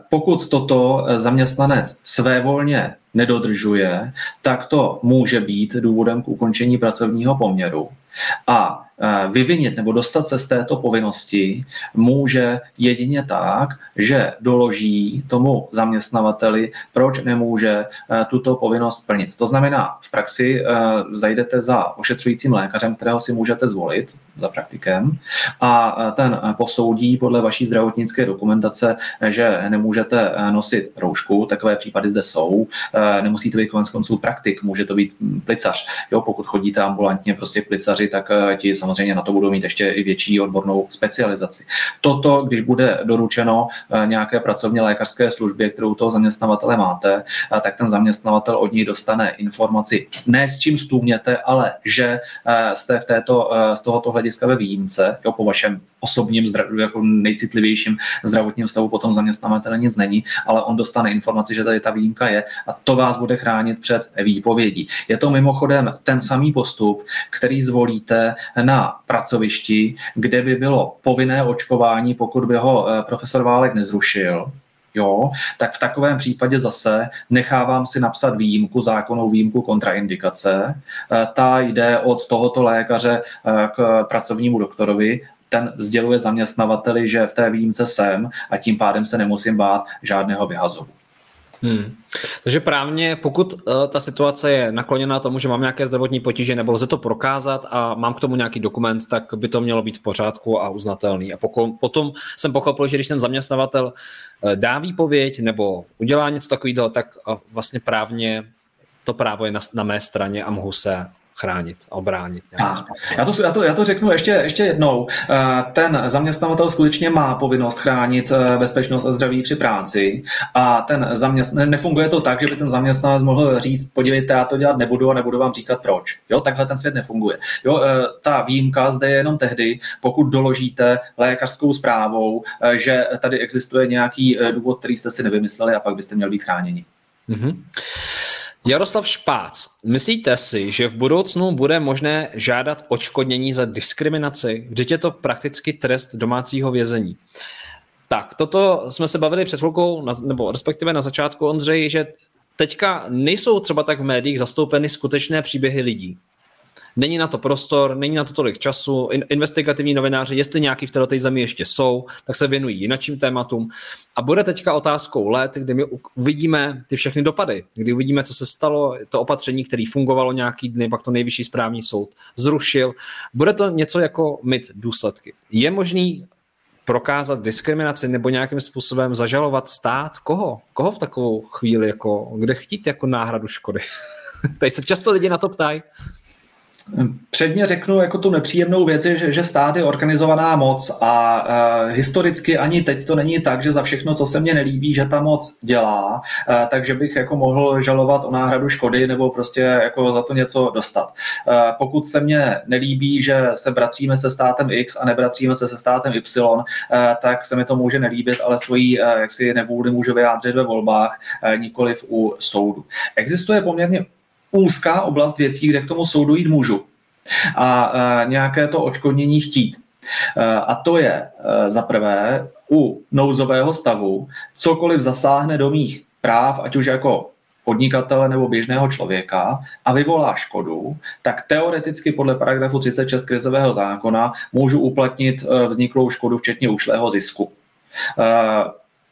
Pokud toto zaměstnanec svévolně nedodržuje, tak to může být důvodem k ukončení pracovního poměru. A Eh, vyvinit nebo dostat se z této povinnosti může jedině tak, že doloží tomu zaměstnavateli, proč nemůže eh, tuto povinnost plnit. To znamená, v praxi eh, zajdete za ošetřujícím lékařem, kterého si můžete zvolit, za praktikem, a ten posoudí podle vaší zdravotnické dokumentace, že nemůžete nosit roušku, takové případy zde jsou, nemusí to být konec konců praktik, může to být hm, plicař. Jo, pokud chodíte ambulantně prostě plicaři, tak ti samozřejmě na to budou mít ještě i větší odbornou specializaci. Toto, když bude doručeno eh, nějaké pracovně lékařské službě, kterou toho zaměstnavatele máte, eh, tak ten zaměstnavatel od něj dostane informaci ne s čím stůměte, ale že eh, jste v této, z tohoto hlediska ve výjimce, jo, po vašem osobním, jako nejcitlivějším zdravotním stavu potom zaměstnavatele nic není, ale on dostane informaci, že tady ta výjimka je a to vás bude chránit před výpovědí. Je to mimochodem ten samý postup, který zvolíte na pracovišti, kde by bylo povinné očkování, pokud by ho eh, profesor Válek nezrušil, jo, tak v takovém případě zase nechávám si napsat výjimku, zákonnou výjimku kontraindikace. Eh, ta jde od tohoto lékaře eh, k pracovnímu doktorovi ten sděluje zaměstnavateli, že v té výjimce jsem a tím pádem se nemusím bát žádného vyhazovu. Hmm. Takže právně, pokud uh, ta situace je nakloněná tomu, že mám nějaké zdravotní potíže nebo lze to prokázat a mám k tomu nějaký dokument, tak by to mělo být v pořádku a uznatelný. A pokud, potom jsem pochopil, že když ten zaměstnavatel uh, dá výpověď nebo udělá něco takového, tak uh, vlastně právně to právo je na, na mé straně a mohu se chránit a obránit. A, já, to, já, to, já to řeknu ještě, ještě jednou. Eh, ten zaměstnavatel skutečně má povinnost chránit eh, bezpečnost a zdraví při práci a ten zaměst... nefunguje to tak, že by ten zaměstnanec mohl říct, podívejte, já to dělat nebudu a nebudu vám říkat proč. Jo, takhle ten svět nefunguje. Jo, eh, ta výjimka zde je jenom tehdy, pokud doložíte lékařskou zprávou, že tady existuje nějaký důvod, který jste si nevymysleli a pak byste měli být chráněni. Mm-hmm. Jaroslav Špác, myslíte si, že v budoucnu bude možné žádat očkodnění za diskriminaci? Vždyť je to prakticky trest domácího vězení. Tak, toto jsme se bavili před chvilkou, nebo respektive na začátku, Ondřej, že teďka nejsou třeba tak v médiích zastoupeny skutečné příběhy lidí. Není na to prostor, není na to tolik času. Investigativní novináři, jestli nějaký v této zemi ještě jsou, tak se věnují jinakším tématům. A bude teďka otázkou let, kdy my uvidíme ty všechny dopady, kdy uvidíme, co se stalo, to opatření, které fungovalo nějaký dny, pak to nejvyšší správní soud zrušil. Bude to něco jako mít důsledky. Je možný prokázat diskriminaci nebo nějakým způsobem zažalovat stát? Koho? Koho v takovou chvíli, jako, kde chtít jako náhradu škody? Tady se často lidi na to ptají. Předně řeknu jako tu nepříjemnou věc, že, že stát je organizovaná moc a uh, historicky ani teď to není tak, že za všechno, co se mně nelíbí, že ta moc dělá, uh, takže bych jako mohl žalovat o náhradu škody nebo prostě jako za to něco dostat. Uh, pokud se mně nelíbí, že se bratříme se státem X a nebratříme se se státem Y, uh, tak se mi to může nelíbit, ale svoji uh, jaksi nevůli můžu vyjádřit ve volbách, uh, nikoliv u soudu. Existuje poměrně úzká oblast věcí, kde k tomu soudu jít můžu a e, nějaké to očkodnění chtít. E, a to je e, za prvé u nouzového stavu, cokoliv zasáhne do mých práv, ať už jako podnikatele nebo běžného člověka a vyvolá škodu, tak teoreticky podle paragrafu 36 krizového zákona můžu uplatnit vzniklou škodu, včetně ušlého zisku.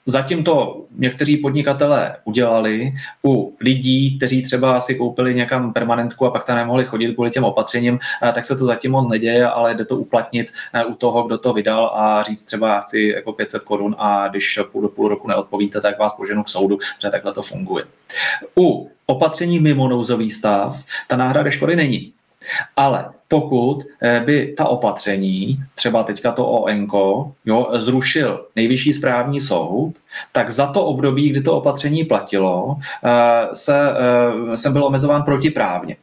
Zatím to někteří podnikatelé udělali u lidí, kteří třeba si koupili někam permanentku a pak tam nemohli chodit kvůli těm opatřením, tak se to zatím moc neděje, ale jde to uplatnit u toho, kdo to vydal a říct třeba já chci jako 500 korun a když půl do půl roku neodpovíte, tak vás poženu k soudu, že takhle to funguje. U opatření mimo nouzový stav ta náhrada škody není. Ale pokud eh, by ta opatření, třeba teďka to ONKO, jo, zrušil nejvyšší správní soud, tak za to období, kdy to opatření platilo, eh, se, eh, jsem byl omezován protiprávně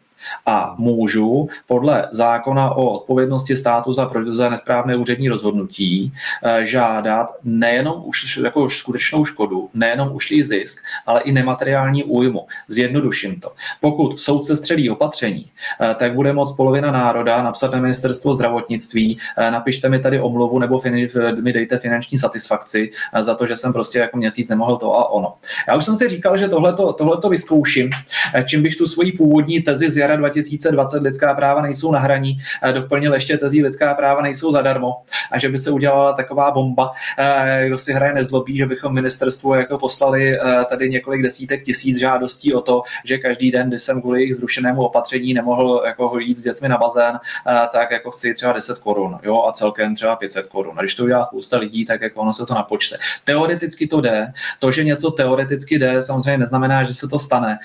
a můžu podle zákona o odpovědnosti státu za, za nesprávné úřední rozhodnutí eh, žádat nejenom už jako skutečnou škodu, nejenom ušlý zisk, ale i nemateriální újmu. Zjednoduším to. Pokud soudce střelí opatření, eh, tak bude moct polovina národa napsat na ministerstvo zdravotnictví, eh, napište mi tady omluvu nebo mi dejte finanční satisfakci za to, že jsem prostě jako měsíc nemohl to a ono. Já už jsem si říkal, že tohleto, tohleto vyzkouším, čím bych tu svoji původní tezi z jara 2020 lidská práva nejsou na hraní, eh, doplnil ještě tezí lidská práva nejsou zadarmo a že by se udělala taková bomba, eh, kdo si hraje nezlobí, že bychom ministerstvu jako poslali eh, tady několik desítek tisíc žádostí o to, že každý den, kdy jsem kvůli jejich zrušenému opatření nemohl jako jít s dětmi na bazén, tak jako chci třeba 10 korun, jo, a celkem třeba 500 korun. A když to udělá spousta lidí, tak jako ono se to napočte. Teoreticky to jde. To, že něco teoreticky jde, samozřejmě neznamená, že se to stane.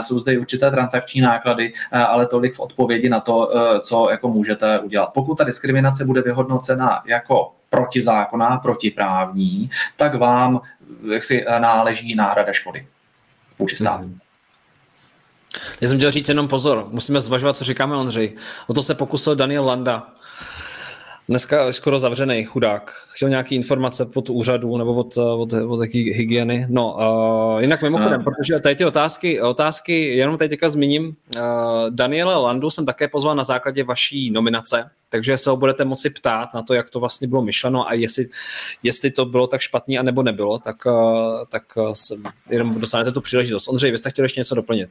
Jsou zde určité transakční náklady, ale tolik v odpovědi na to, eh, co jako můžete udělat. Pokud ta diskriminace bude vyhodnocena jako protizákonná, protiprávní, tak vám jaksi eh, náleží náhrada škody vůči státu. Mm-hmm. Já jsem chtěl říct jenom pozor, musíme zvažovat, co říkáme Ondřej. O to se pokusil Daniel Landa, Dneska je skoro zavřený chudák. Chtěl nějaký informace od úřadu nebo od, od, od jaký hygieny. No, uh, jinak mimochodem, no. protože tady ty otázky, otázky jenom tady teďka zmíním. Uh, Daniela Landu jsem také pozval na základě vaší nominace, takže se ho budete moci ptát na to, jak to vlastně bylo myšleno a jestli, jestli to bylo tak špatný a nebo nebylo, tak, uh, tak uh, jenom dostanete tu příležitost. Ondřej, vy jste chtěli ještě něco doplnit?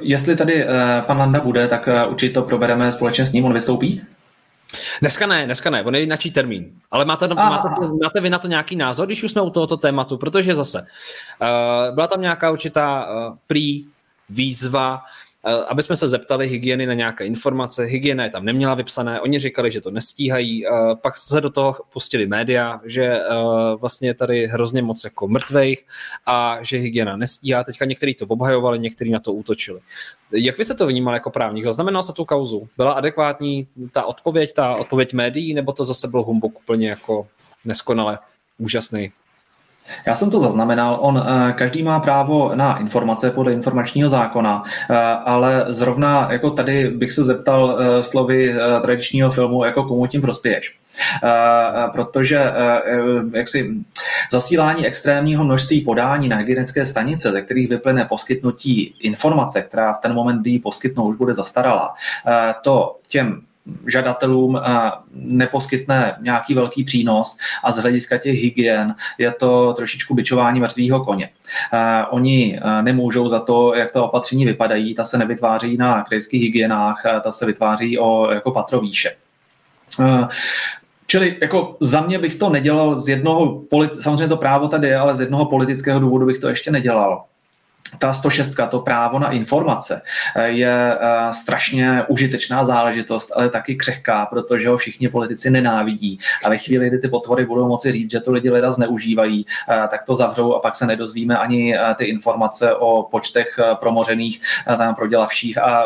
Jestli tady uh, pan Landa bude, tak uh, určitě to probereme společně s ním, on vystoupí? Dneska ne, dneska ne, on je jináčí termín. Ale máte, máte, máte vy na to nějaký názor, když už jsme u tohoto tématu? Protože zase, uh, byla tam nějaká určitá uh, prý výzva, aby jsme se zeptali hygieny na nějaké informace. Hygiena je tam neměla vypsané, oni říkali, že to nestíhají, eh, pak se do toho pustili média, že eh, vlastně je tady hrozně moc jako mrtvejch a že hygiena nestíhá. Teďka někteří to obhajovali, někteří na to útočili. Jak vy se to vnímal jako právník? Zaznamenal se tu kauzu? Byla adekvátní ta odpověď, ta odpověď médií, nebo to zase byl humbuk úplně jako neskonale úžasný? Já jsem to zaznamenal. On, eh, každý má právo na informace podle informačního zákona, eh, ale zrovna jako tady bych se zeptal eh, slovy tradičního filmu, jako komu tím prospěješ. Protože jaksi zasílání extrémního množství podání na hygienické stanice, ze kterých vyplyne poskytnutí informace, která v ten moment, kdy ji poskytnou, už bude zastaralá, to těm žadatelům neposkytne nějaký velký přínos a z hlediska těch hygien je to trošičku byčování mrtvého koně. Oni nemůžou za to, jak to opatření vypadají, ta se nevytváří na krajských hygienách, ta se vytváří o, jako patrovýše. Čili jako za mě bych to nedělal z jednoho, samozřejmě to právo tady je, ale z jednoho politického důvodu bych to ještě nedělal ta 106, to právo na informace, eh, je eh, strašně užitečná záležitost, ale taky křehká, protože ho všichni politici nenávidí. A ve chvíli, kdy ty potvory budou moci říct, že to lidi leda zneužívají, eh, tak to zavřou a pak se nedozvíme ani ty informace o počtech promořených, tam prodělavších, a,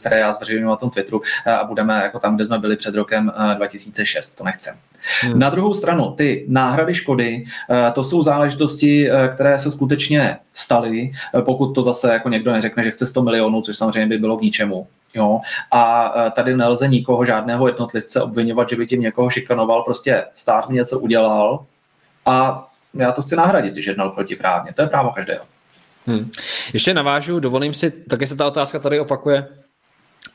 které já zveřejňuji na tom Twitteru a budeme jako tam, kde jsme byli před rokem 2006. To nechcem. Hmm. Na druhou stranu, ty náhrady škody, to jsou záležitosti, které se skutečně staly, eh, pokud to zase jako někdo neřekne, že chce 100 milionů, což samozřejmě by bylo k ničemu. Jo? A eh, tady nelze nikoho, žádného jednotlivce obvinovat, že by tím někoho šikanoval, prostě stát mi něco udělal a já to chci nahradit, když jednal protiprávně. To je právo každého. Hmm. Ještě navážu, dovolím si, také se ta otázka tady opakuje,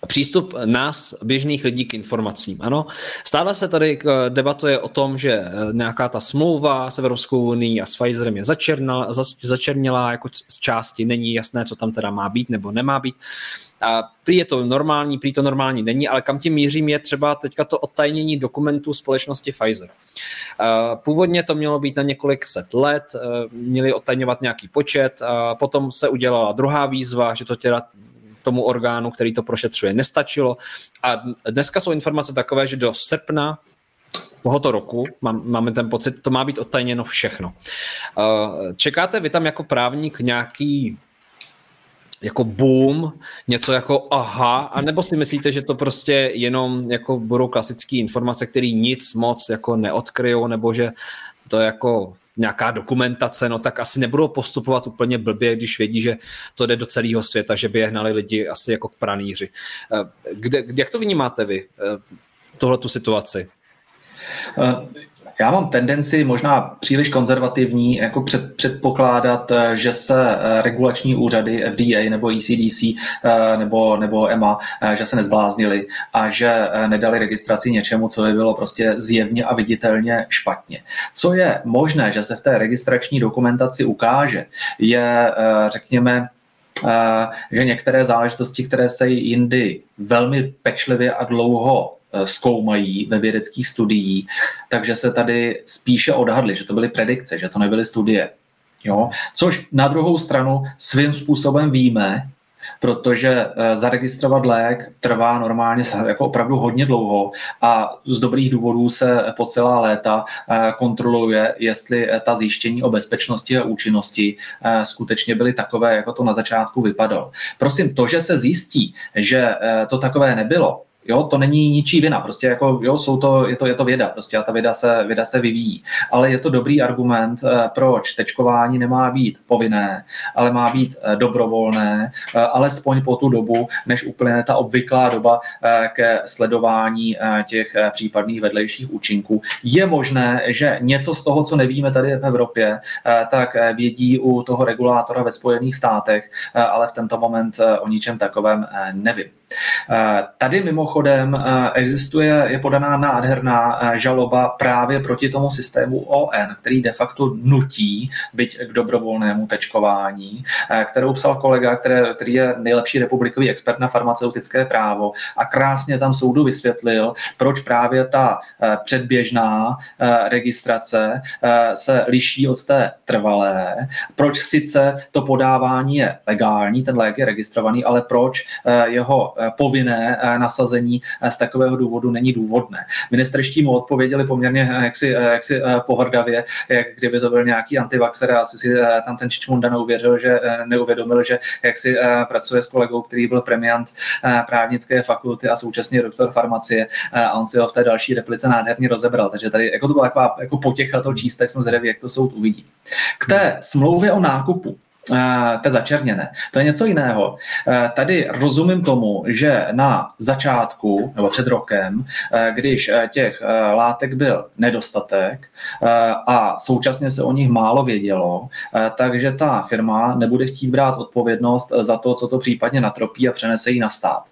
přístup nás, běžných lidí k informacím. Ano, stále se tady eh, debatuje o tom, že eh, nějaká ta smlouva s Evropskou unii a s Pfizerem je začernala, začernila jako z části, není jasné, co tam teda má být nebo nemá být. A prý je to normální, prý to normální není, ale kam tím mířím je třeba teďka to odtajnění dokumentů společnosti Pfizer. Původně to mělo být na několik set let, měli odtajňovat nějaký počet, a potom se udělala druhá výzva, že to teda tomu orgánu, který to prošetřuje, nestačilo. A dneska jsou informace takové, že do srpna tohoto roku, máme ten pocit, to má být odtajněno všechno. Čekáte vy tam jako právník nějaký jako boom, něco jako aha, a nebo si myslíte, že to prostě jenom jako budou klasické informace, které nic moc jako neodkryjou, nebo že to jako nějaká dokumentace, no tak asi nebudou postupovat úplně blbě, když vědí, že to jde do celého světa, že by je hnali lidi asi jako k pranýři. Eh, kde, jak to vnímáte vy, eh, tohle tu situaci? Já mám tendenci možná příliš konzervativní jako před, předpokládat, eh, že se eh, regulační úřady FDA nebo ECDC eh, nebo, nebo EMA, že se nezbláznili a že nedali registraci něčemu, co by bylo prostě zjevně a viditelně špatně. Co je možné, že se v té registrační dokumentaci ukáže, je, řekněme, že některé záležitosti, které se jindy velmi pečlivě a dlouho zkoumají ve vědeckých studiích, takže se tady spíše odhadly, že to byly predikce, že to nebyly studie. Jo? Což na druhou stranu svým způsobem víme, protože eh, zaregistrovat lék trvá normálně jako opravdu hodně dlouho a z dobrých důvodů se po celá léta eh, kontroluje, jestli ta zjištění o bezpečnosti a účinnosti skutečně byly takové, jako to na začátku vypadalo. Prosím, to, že se zjistí, že to takové nebylo, Jo, to není ničí vina, prostě jako, jo, jsou to, je to, je to věda, prostě a ta věda se, věda se vyvíjí. Ale je to dobrý argument, eh, proč tečkování nemá být povinné, ale má být eh, dobrovolné, eh, alespoň po tu dobu, než úplně ta obvyklá doba ke sledování těch případných vedlejších účinků. Je možné, že něco z toho, co nevíme tady v Evropě, tak vědí u toho regulátora ve Spojených státech, ale v tento moment o ničem takovém nevím. Tady mimochodem eh, existuje, je podaná nádherná eh, žaloba právě proti tomu systému ON, který de facto nutí byť k dobrovolnému tečkování, eh, kterou psal kolega, který je nejlepší republikový expert na farmaceutické právo a krásně tam soudu vysvětlil, proč právě ta předběžná registrace se liší od té trvalé, proč sice to podávání je legální, ten lék je registrovaný, ale proč jeho povinné nasazení z takového důvodu není důvodné. Ministerští mu odpověděli poměrně eh, jaksi, eh, jaksi eh, pohrdavě, jak kdyby to byl nějaký antivaxer asi si tam ten Čičmunda neuvěřil, že neuvědomil, že jak si pracuje s kolegou, který byl premiant právnické fakulty a současně doktor farmacie a on si ho v té další replice nádherně rozebral. Takže tady jako to byla taková jako potěcha to číst, tak jsem zvědavý, jak to soud uvidí. K té smlouvě o nákupu Eh, té začerněné. To je něco jiného. Eh, tady rozumím tomu, že na začátku nebo před rokem, eh, když těch látek byl nedostatek a současně se o nich málo vědělo, takže ta firma nebude chtít brát odpovědnost za to, co to případně natropí a přenese ji na stát.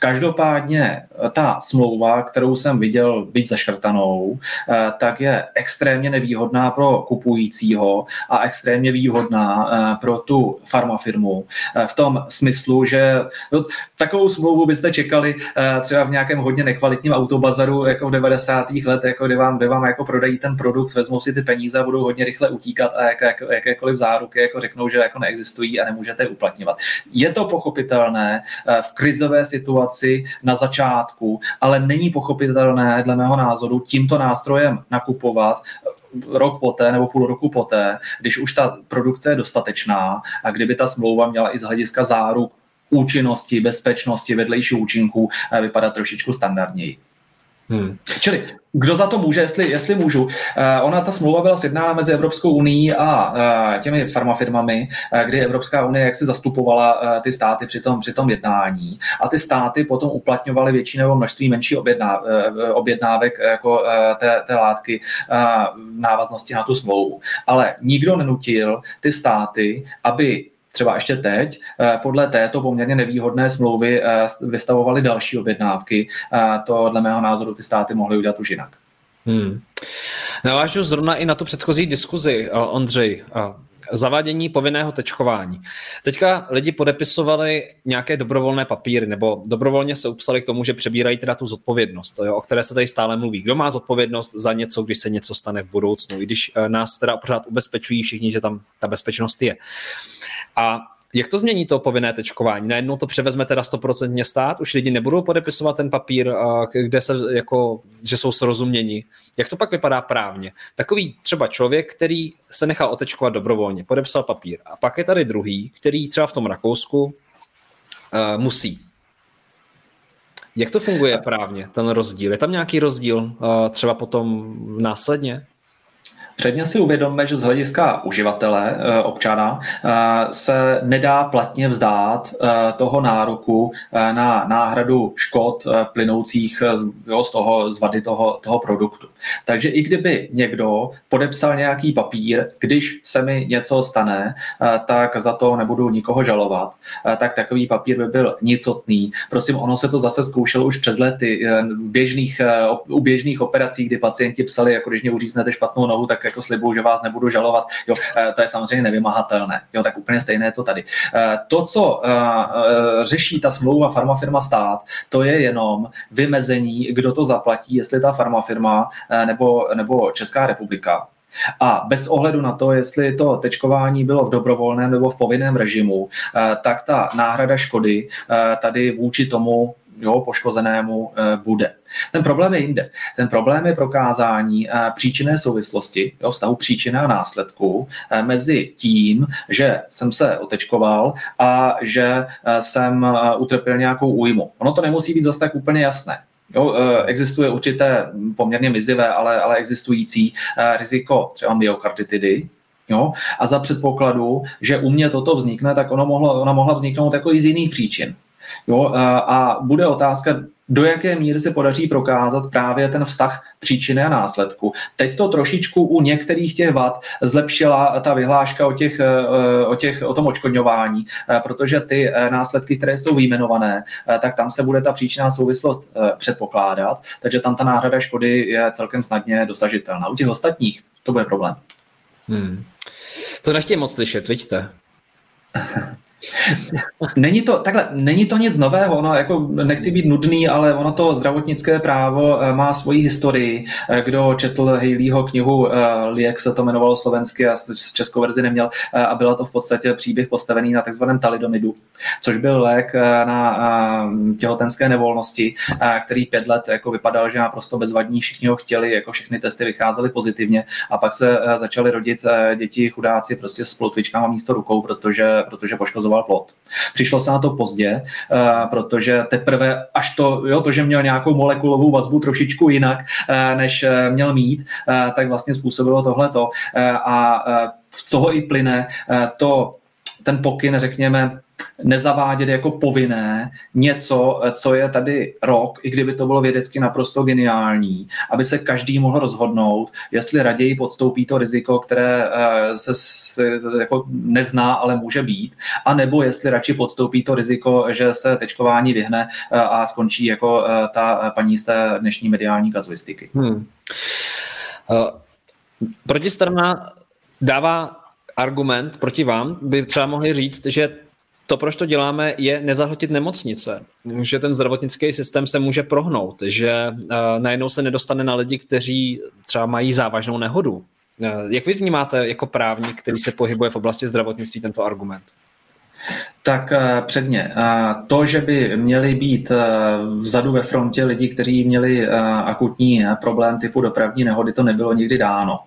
Každopádně eh, ta smlouva, kterou jsem viděl být zaškrtanou, eh, tak je extrémně nevýhodná pro kupujícího a extrémně výhodná eh, pro tu farmafirmu. V tom smyslu, že no, takovou smlouvu byste čekali třeba v nějakém hodně nekvalitním autobazaru jako v 90. letech, jako kdy vám, kdy vám jako prodají ten produkt, vezmou si ty peníze a budou hodně rychle utíkat a jak, jak, jakékoliv záruky jako řeknou, že jako neexistují a nemůžete uplatňovat. Je to pochopitelné v krizové situaci situaci na začátku, ale není pochopitelné, dle mého názoru, tímto nástrojem nakupovat rok poté nebo půl roku poté, když už ta produkce je dostatečná a kdyby ta smlouva měla i z hlediska záruk účinnosti, bezpečnosti, vedlejších účinků eh, vypadat trošičku standardněji. Hmm. Čili kdo za to může, jestli, jestli můžu. Uh, ona, ta smlouva byla sjednána mezi Evropskou unii a uh, těmi farmafirmami, uh, kdy Evropská unie jak se zastupovala uh, ty státy při tom, při tom jednání a ty státy potom uplatňovaly větší nebo množství menší objedná, uh, objednávek jako uh, té, té látky uh, návaznosti na tu smlouvu. Ale nikdo nenutil ty státy, aby třeba ještě teď eh, podle této poměrně nevýhodné smlouvy eh, vystavovali další objednávky. Eh, to dle mého názoru ty státy mohly udělat už jinak. Hmm. Navážu zrovna i na tu předchozí diskuzi, Ondřej. Zavádění povinného tečkování. Teďka lidi podepisovali nějaké dobrovolné papíry nebo dobrovolně se upsali k tomu, že přebírají teda tu zodpovědnost, jo, o které se tady stále mluví. Kdo má zodpovědnost za něco, když se něco stane v budoucnu, i když eh, nás teda pořád ubezpečují všichni, že tam ta bezpečnost je. A jak to změní to povinné tečkování? Najednou to převezme teda 100% stát, už lidi nebudou podepisovat ten papír, kde se jako, že jsou srozuměni. Jak to pak vypadá právně? Takový třeba člověk, který se nechal otečkovat dobrovolně, podepsal papír. A pak je tady druhý, který třeba v tom Rakousku uh, musí. Jak to funguje právně, ten rozdíl? Je tam nějaký rozdíl uh, třeba potom následně? Předně si uvědomme, že z hlediska uživatele, eh, občana, eh, se nedá platně vzdát eh, toho nároku na náhradu škod plynoucích z toho, z vady toho, toho produktu. Takže i kdyby někdo podepsal nějaký papír, když se mi něco stane, tak za to nebudu nikoho žalovat, tak takový papír by byl nicotný. Prosím, ono se to zase zkoušelo už přes lety běžných, u běžných operací, kdy pacienti psali, jako když mě uříznete špatnou nohu, tak jako slibuju, že vás nebudu žalovat. Jo, eh, to je samozřejmě nevymahatelné. Jo, tak úplně stejné je to tady. Eh, to, co eh, řeší ta smlouva farmafirma stát, to je jenom vymezení, kdo to zaplatí, jestli ta farmafirma nebo, nebo Česká republika. A bez ohledu na to, jestli to tečkování bylo v dobrovolném nebo v povinném režimu, tak ta náhrada škody tady vůči tomu jo, poškozenému eh, bude. Ten problém je jinde. Ten problém je prokázání eh, příčinné souvislosti, jo, vztahu příčiny a následku eh, mezi tím, že jsem se otečkoval a že jsem utrpěl nějakou újmu. Ono to nemusí být zase tak úplně jasné. Jo, existuje určité poměrně mizivé, ale, ale existující riziko třeba myokarditidy, Jo? A za předpokladu, že u mě toto vznikne, tak ono mohlo, ona mohla vzniknout jako i z jiných příčin. Jo, a bude otázka, do jaké míry se podaří prokázat právě ten vztah příčiny a následku. Teď to trošičku u některých těch vad zlepšila ta vyhláška o, těch, e, o, těch, o tom očkodňování, e, protože ty následky, které jsou vyjmenované, tak tam se bude ta příčinná souvislost předpokládat, takže tam ta náhrada škody je celkem snadně dosažitelná. U těch ostatních to bude problém. Hmm. To nechtějí moc slyšet, vidíte? Není to, takhle, není to nic nového, ono jako nechci být nudný, ale ono to zdravotnické právo eh, má svoji historii. Eh, kdo četl Haleyho knihu eh, jak se to jmenovalo slovensky a českou verzi neměl a byla to v podstatě příběh postavený na takzvaném talidomidu, což byl lék na těhotenské nevolnosti, který pět let jako vypadal, že naprosto bezvadní, všichni ho chtěli, jako všechny testy vycházely pozitivně a pak se začaly rodit děti chudáci prostě s plotvičkama místo rukou, protože, protože poškozovali poškozoval plot. Přišlo se na to pozdě, eh, protože teprve až to, jo, to, že měl nějakou molekulovou vazbu trošičku jinak, eh, než eh, měl mít, tak vlastně způsobilo tohleto. A z toho i plyne to, ten pokyn, řekněme, nezavádět jako povinné něco, co je tady rok, i kdyby to bylo vědecky naprosto geniální, aby se každý mohl rozhodnout, jestli raději podstoupí to riziko, které eh, se, jako nezná, ale může být, a nebo jestli radši podstoupí to riziko, že se tečkování vyhne eh, a skončí jako eh, ta paní z té dnešní mediální kazuistiky. Hmm. Protistrana dává argument proti vám, by třeba mohli říct, že to, proč to děláme, je nezahltit nemocnice. Že ten zdravotnický systém se může prohnout, že uh, najednou se nedostane na lidi, kteří třeba mají závažnou nehodu. Uh, jak vy vnímáte jako právník, který se pohybuje v oblasti zdravotnictví, tento argument? Tak uh, předně, to, že by měli být vzadu ve frontě lidi, kteří měli akutní problém typu dopravní nehody, to nebylo nikdy dáno.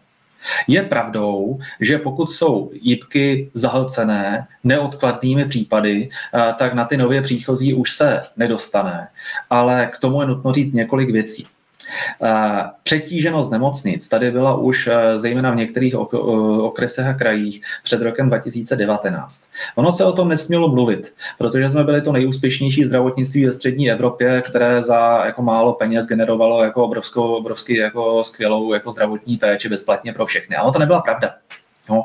Je pravdou, že pokud jsou jípky zahlcené neodkladnými případy, eh, tak na ty nově příchozí už se nedostane. Ale k tomu je nutno říct několik věcí. Eh, přetíženost nemocnic tady byla už eh, zejména v některých okresech a krajích před rokem 2019. Ono se o tom nesmělo mluvit, protože jsme byli to nejúspěšnější zdravotnictví ve střední Evropě, které za jako málo peněz generovalo jako obrovskou, obrovský jako skvělou jako zdravotní péči bezplatně pro všechny. Ale to nebyla pravda. Jo.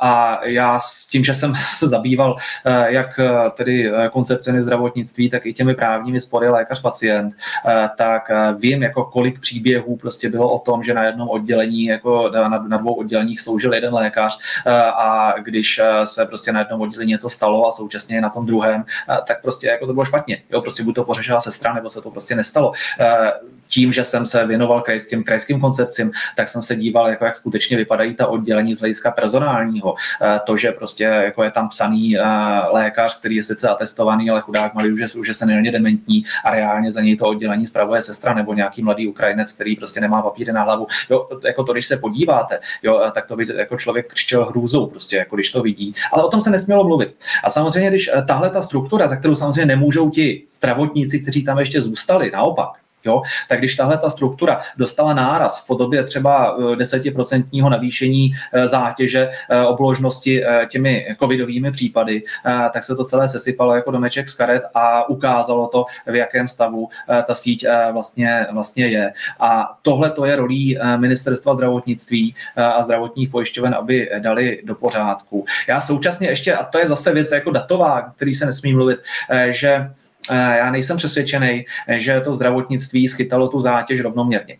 A já s tím, že jsem se zabýval jak tedy koncepcemi zdravotnictví, tak i těmi právními spory lékař-pacient, tak vím, jako kolik příběhů prostě bylo o tom, že na jednom oddělení, jako na, dvou odděleních sloužil jeden lékař a když se prostě na jednom oddělení něco stalo a současně na tom druhém, tak prostě jako to bylo špatně. Jo, prostě buď to pořešila sestra, nebo se to prostě nestalo tím, že jsem se věnoval kraj, krajským koncepcím, tak jsem se díval, jako jak skutečně vypadají ta oddělení z hlediska personálního. Eh, to, že prostě jako je tam psaný eh, lékař, který je sice atestovaný, ale chudák malý už je, už je senilně dementní a reálně za něj to oddělení spravuje sestra nebo nějaký mladý Ukrajinec, který prostě nemá papíry na hlavu. Jo, jako to, když se podíváte, jo, eh, tak to by jako člověk křičel hrůzou, prostě jako když to vidí. Ale o tom se nesmělo mluvit. A samozřejmě, když tahle ta struktura, za kterou samozřejmě nemůžou ti zdravotníci, kteří tam ještě zůstali, naopak, Jo? Tak když tahle ta struktura dostala náraz v podobě třeba eh, desetiprocentního navýšení eh, zátěže eh, obložnosti těmi covidovými případy, tak se to celé sesypalo jako domeček z karet a ukázalo to, v jakém stavu ta síť vlastně, vlastně je. A tohle to je rolí ministerstva zdravotnictví a zdravotních pojišťoven, aby dali do pořádku. Já současně ještě, a to je zase věc jako datová, který se nesmí mluvit, že já nejsem přesvědčený, že to zdravotnictví schytalo tu zátěž rovnoměrně.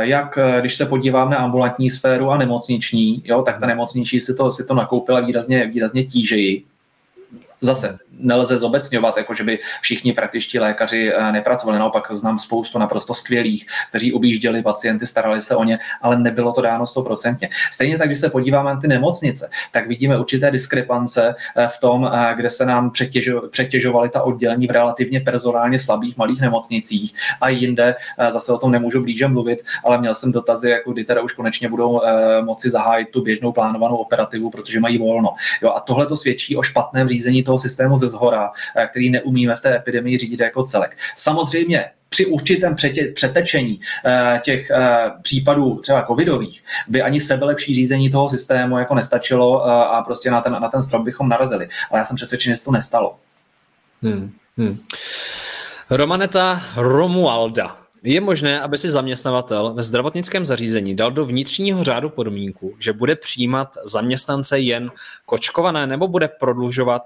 Jak když se podíváme na ambulantní sféru a nemocniční, jo, tak ta nemocniční si to, si to nakoupila výrazně, výrazně tížeji. Zase nelze zobecňovat, jako že by všichni praktičtí lékaři eh, nepracovali. Naopak znám spoustu naprosto skvělých, kteří objížděli pacienty, starali se o ně, ale nebylo to dáno stoprocentně. Stejně tak, když se podíváme na ty nemocnice, tak vidíme určité diskrepance eh, v tom, eh, kde se nám přetěžo, přetěžovaly ta oddělení v relativně personálně slabých malých nemocnicích a jinde. Zase o tom nemůžu blíže mluvit, ale měl jsem dotazy, jako kdy teda už konečně budou moci zahájit tu běžnou plánovanou operativu, protože mají volno. Jo, a tohle to svědčí o špatném řízení toho systému ze zhora, eh, který neumíme v té epidemii řídit jako celek. Samozřejmě při určitém přetě, přetečení uh, těch uh, případů třeba covidových by ani sebelepší řízení toho systému jako nestačilo uh, a prostě na ten, na ten strop bychom narazili. Ale já jsem přesvědčen, že to nestalo. Hmm, hmm. Romaneta Romualda je možné, aby si zaměstnavatel ve zdravotnickém zařízení dal do vnitřního řádu podmínku, že bude přijímat zaměstnance jen kočkované nebo bude prodlužovat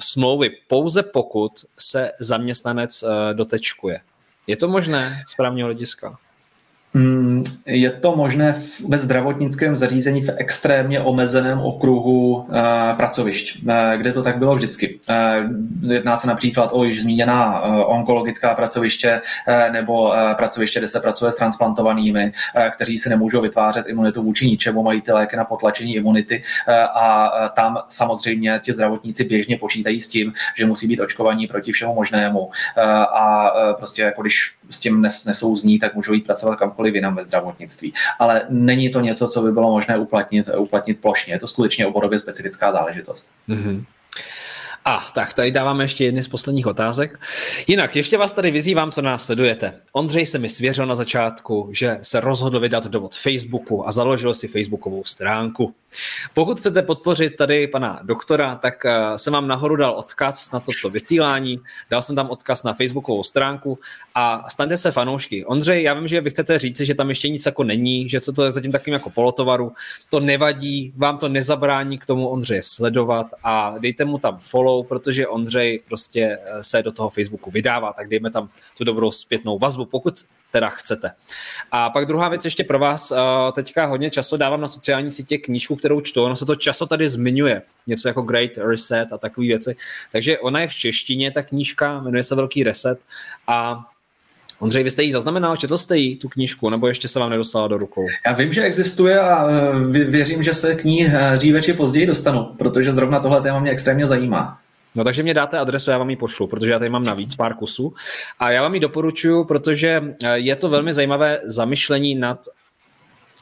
smlouvy pouze pokud se zaměstnanec eh, dotečkuje. Je to možné z právního hlediska? Mm, je to možné ve zdravotnickém zařízení v extrémně omezeném okruhu uh, pracovišť, uh, kde to tak bylo vždycky. Uh, jedná se například o již zmíněná onkologická pracoviště nebo pracoviště, kde se pracuje s transplantovanými, kteří si nemůžou vytvářet imunitu vůči ničemu, mají ty léky na potlačení imunity a tam samozřejmě ti zdravotníci běžně počítají s tím, že musí být očkovaní proti všemu možnému a prostě jako když s tím nesouzní, tak můžou jít pracovat kamkoliv jinam ve zdravotnictví. Ale není to něco, co by bylo možné uplatnit, uplatnit plošně. Je to skutečně oborově specifická záležitost. Mm-hmm. A tak, tady dáváme ještě jedny z posledních otázek. Jinak, ještě vás tady vyzývám, co nás sledujete. Ondřej se mi svěřil na začátku, že se rozhodl vydat dovod Facebooku a založil si Facebookovou stránku. Pokud chcete podpořit tady pana doktora, tak eh, jsem vám nahoru dal odkaz na toto vysílání, dal jsem tam odkaz na Facebookovou stránku a staňte se fanoušky. Ondřej, já vím, že vy chcete říci, že tam ještě nic jako není, že co to je zatím takým jako polotovaru, to nevadí, vám to nezabrání k tomu Ondřeje sledovat a dejte mu tam follow, protože Ondřej prostě eh, se do toho Facebooku vydává, tak dejme tam tu dobrou zpětnou vazbu, pokud teda chcete. A pak druhá věc ještě pro vás, eh, teďka hodně často dávám na sociální sítě knížku, kterou čtu, ono se to často tady zmiňuje, něco jako Great Reset a takové věci, takže ona je v češtině, ta knížka, jmenuje se Velký reset a Ondřej, vy jste ji zaznamenal, četl jste ji, tu knížku, nebo ještě se vám nedostala do rukou? Já vím, že existuje a eh, věřím, že se k ní dříve či později dostanu, protože zrovna tohle téma mě extrémně zajímá. No takže mě dáte adresu, já vám ji pošlu, protože já tady mám navíc pár kusů. A já vám ji doporučuji, protože eh, je to velmi zajímavé zamyšlení nad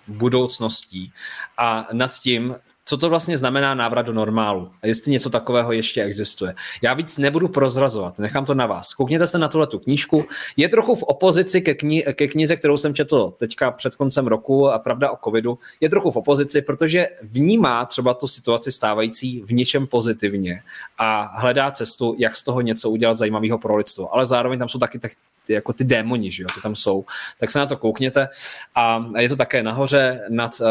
budoucností a nad tím, co to vlastně znamená návrat do normálu a jestli něco takového ještě existuje. Já víc nebudu prozrazovat, nechám to na vás. Koukněte se na tuhle tu knížku. Je trochu v opozici ke, kni- ke knize, kterou jsem četl teďka před koncem roku a pravda o covidu. Je trochu v opozici, protože vnímá třeba tu situaci stávající v něčem pozitivně a hledá cestu, jak z toho něco udělat zajímavého pro lidstvo. Ale zároveň tam jsou taky ty, jako ty démoni, že jo, ty tam jsou, tak se na to koukněte a je to také nahoře nad uh,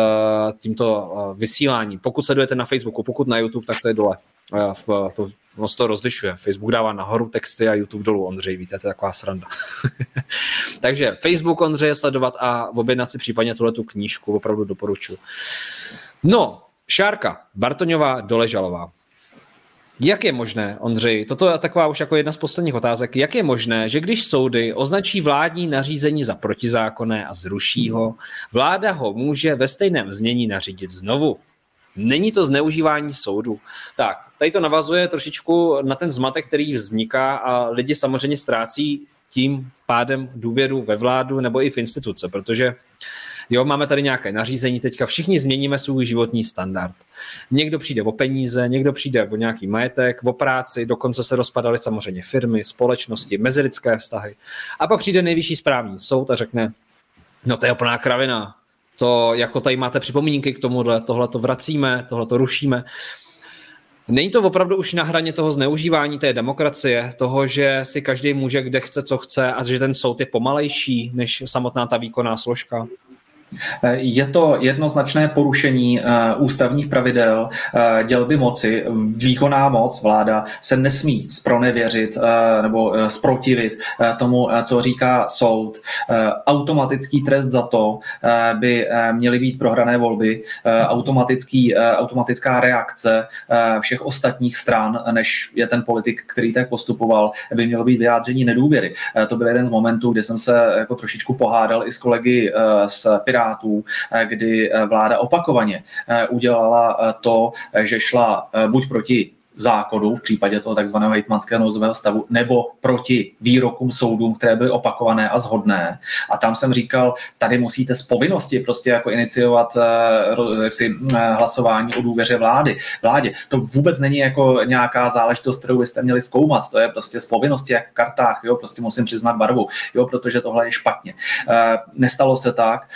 tímto uh, vysíláním. Pokud sledujete na Facebooku, pokud na YouTube, tak to je dole. Uh, v, to, ono se to rozlišuje. Facebook dává nahoru texty a YouTube dolů Ondřej, víte, to je taková sranda. Takže Facebook Ondřeje sledovat a objednat si případně tuhle tu knížku, opravdu doporučuji. No, Šárka, Bartoňová, Doležalová. Jak je možné, Ondřej, toto je taková už jako jedna z posledních otázek, jak je možné, že když soudy označí vládní nařízení za protizákonné a zruší ho, vláda ho může ve stejném znění nařídit znovu? Není to zneužívání soudu. Tak, tady to navazuje trošičku na ten zmatek, který vzniká a lidi samozřejmě ztrácí tím pádem důvěru ve vládu nebo i v instituce, protože Jo, máme tady nějaké nařízení, teďka všichni změníme svůj životní standard. Někdo přijde o peníze, někdo přijde o nějaký majetek, o práci, dokonce se rozpadaly samozřejmě firmy, společnosti, mezilidské vztahy. A pak přijde nejvyšší správní soud a řekne, no to je úplná kravina, to jako tady máte připomínky k tomuhle, tohle to vracíme, tohle to rušíme. Není to opravdu už na hraně toho zneužívání té demokracie, toho, že si každý může kde chce, co chce a že ten soud je pomalejší než samotná ta výkonná složka? Je to jednoznačné porušení eh, ústavních pravidel eh, dělby moci. Výkonná moc, vláda, se nesmí spronevěřit eh, nebo sprotivit tomu, co říká soud. Automatický trest za to by měly být prohrané volby, automatický, automatická reakce všech ostatních stran, než je ten politik, který tak postupoval, by mělo být vyjádření nedůvěry. To byl jeden z momentů, kdy jsem se jako trošičku pohádal i s kolegy z Pirátů Pirátů, eh, kdy eh, vláda opakovaně eh, udělala to, že šla buď proti zákonu v případě toho takzvaného hejtmanského nouzového stavu nebo proti výrokům soudům, které byly opakované a zhodné. A tam jsem říkal, tady musíte z povinnosti prostě jako iniciovat uh, jaksi, uh, hlasování o důvěře vlády. Vládě. To vůbec není jako nějaká záležitost, kterou byste měli zkoumat. To je prostě z povinnosti, jak v kartách, jo, prostě musím přiznat barvu, jo, protože tohle je špatně. Uh, nestalo se tak,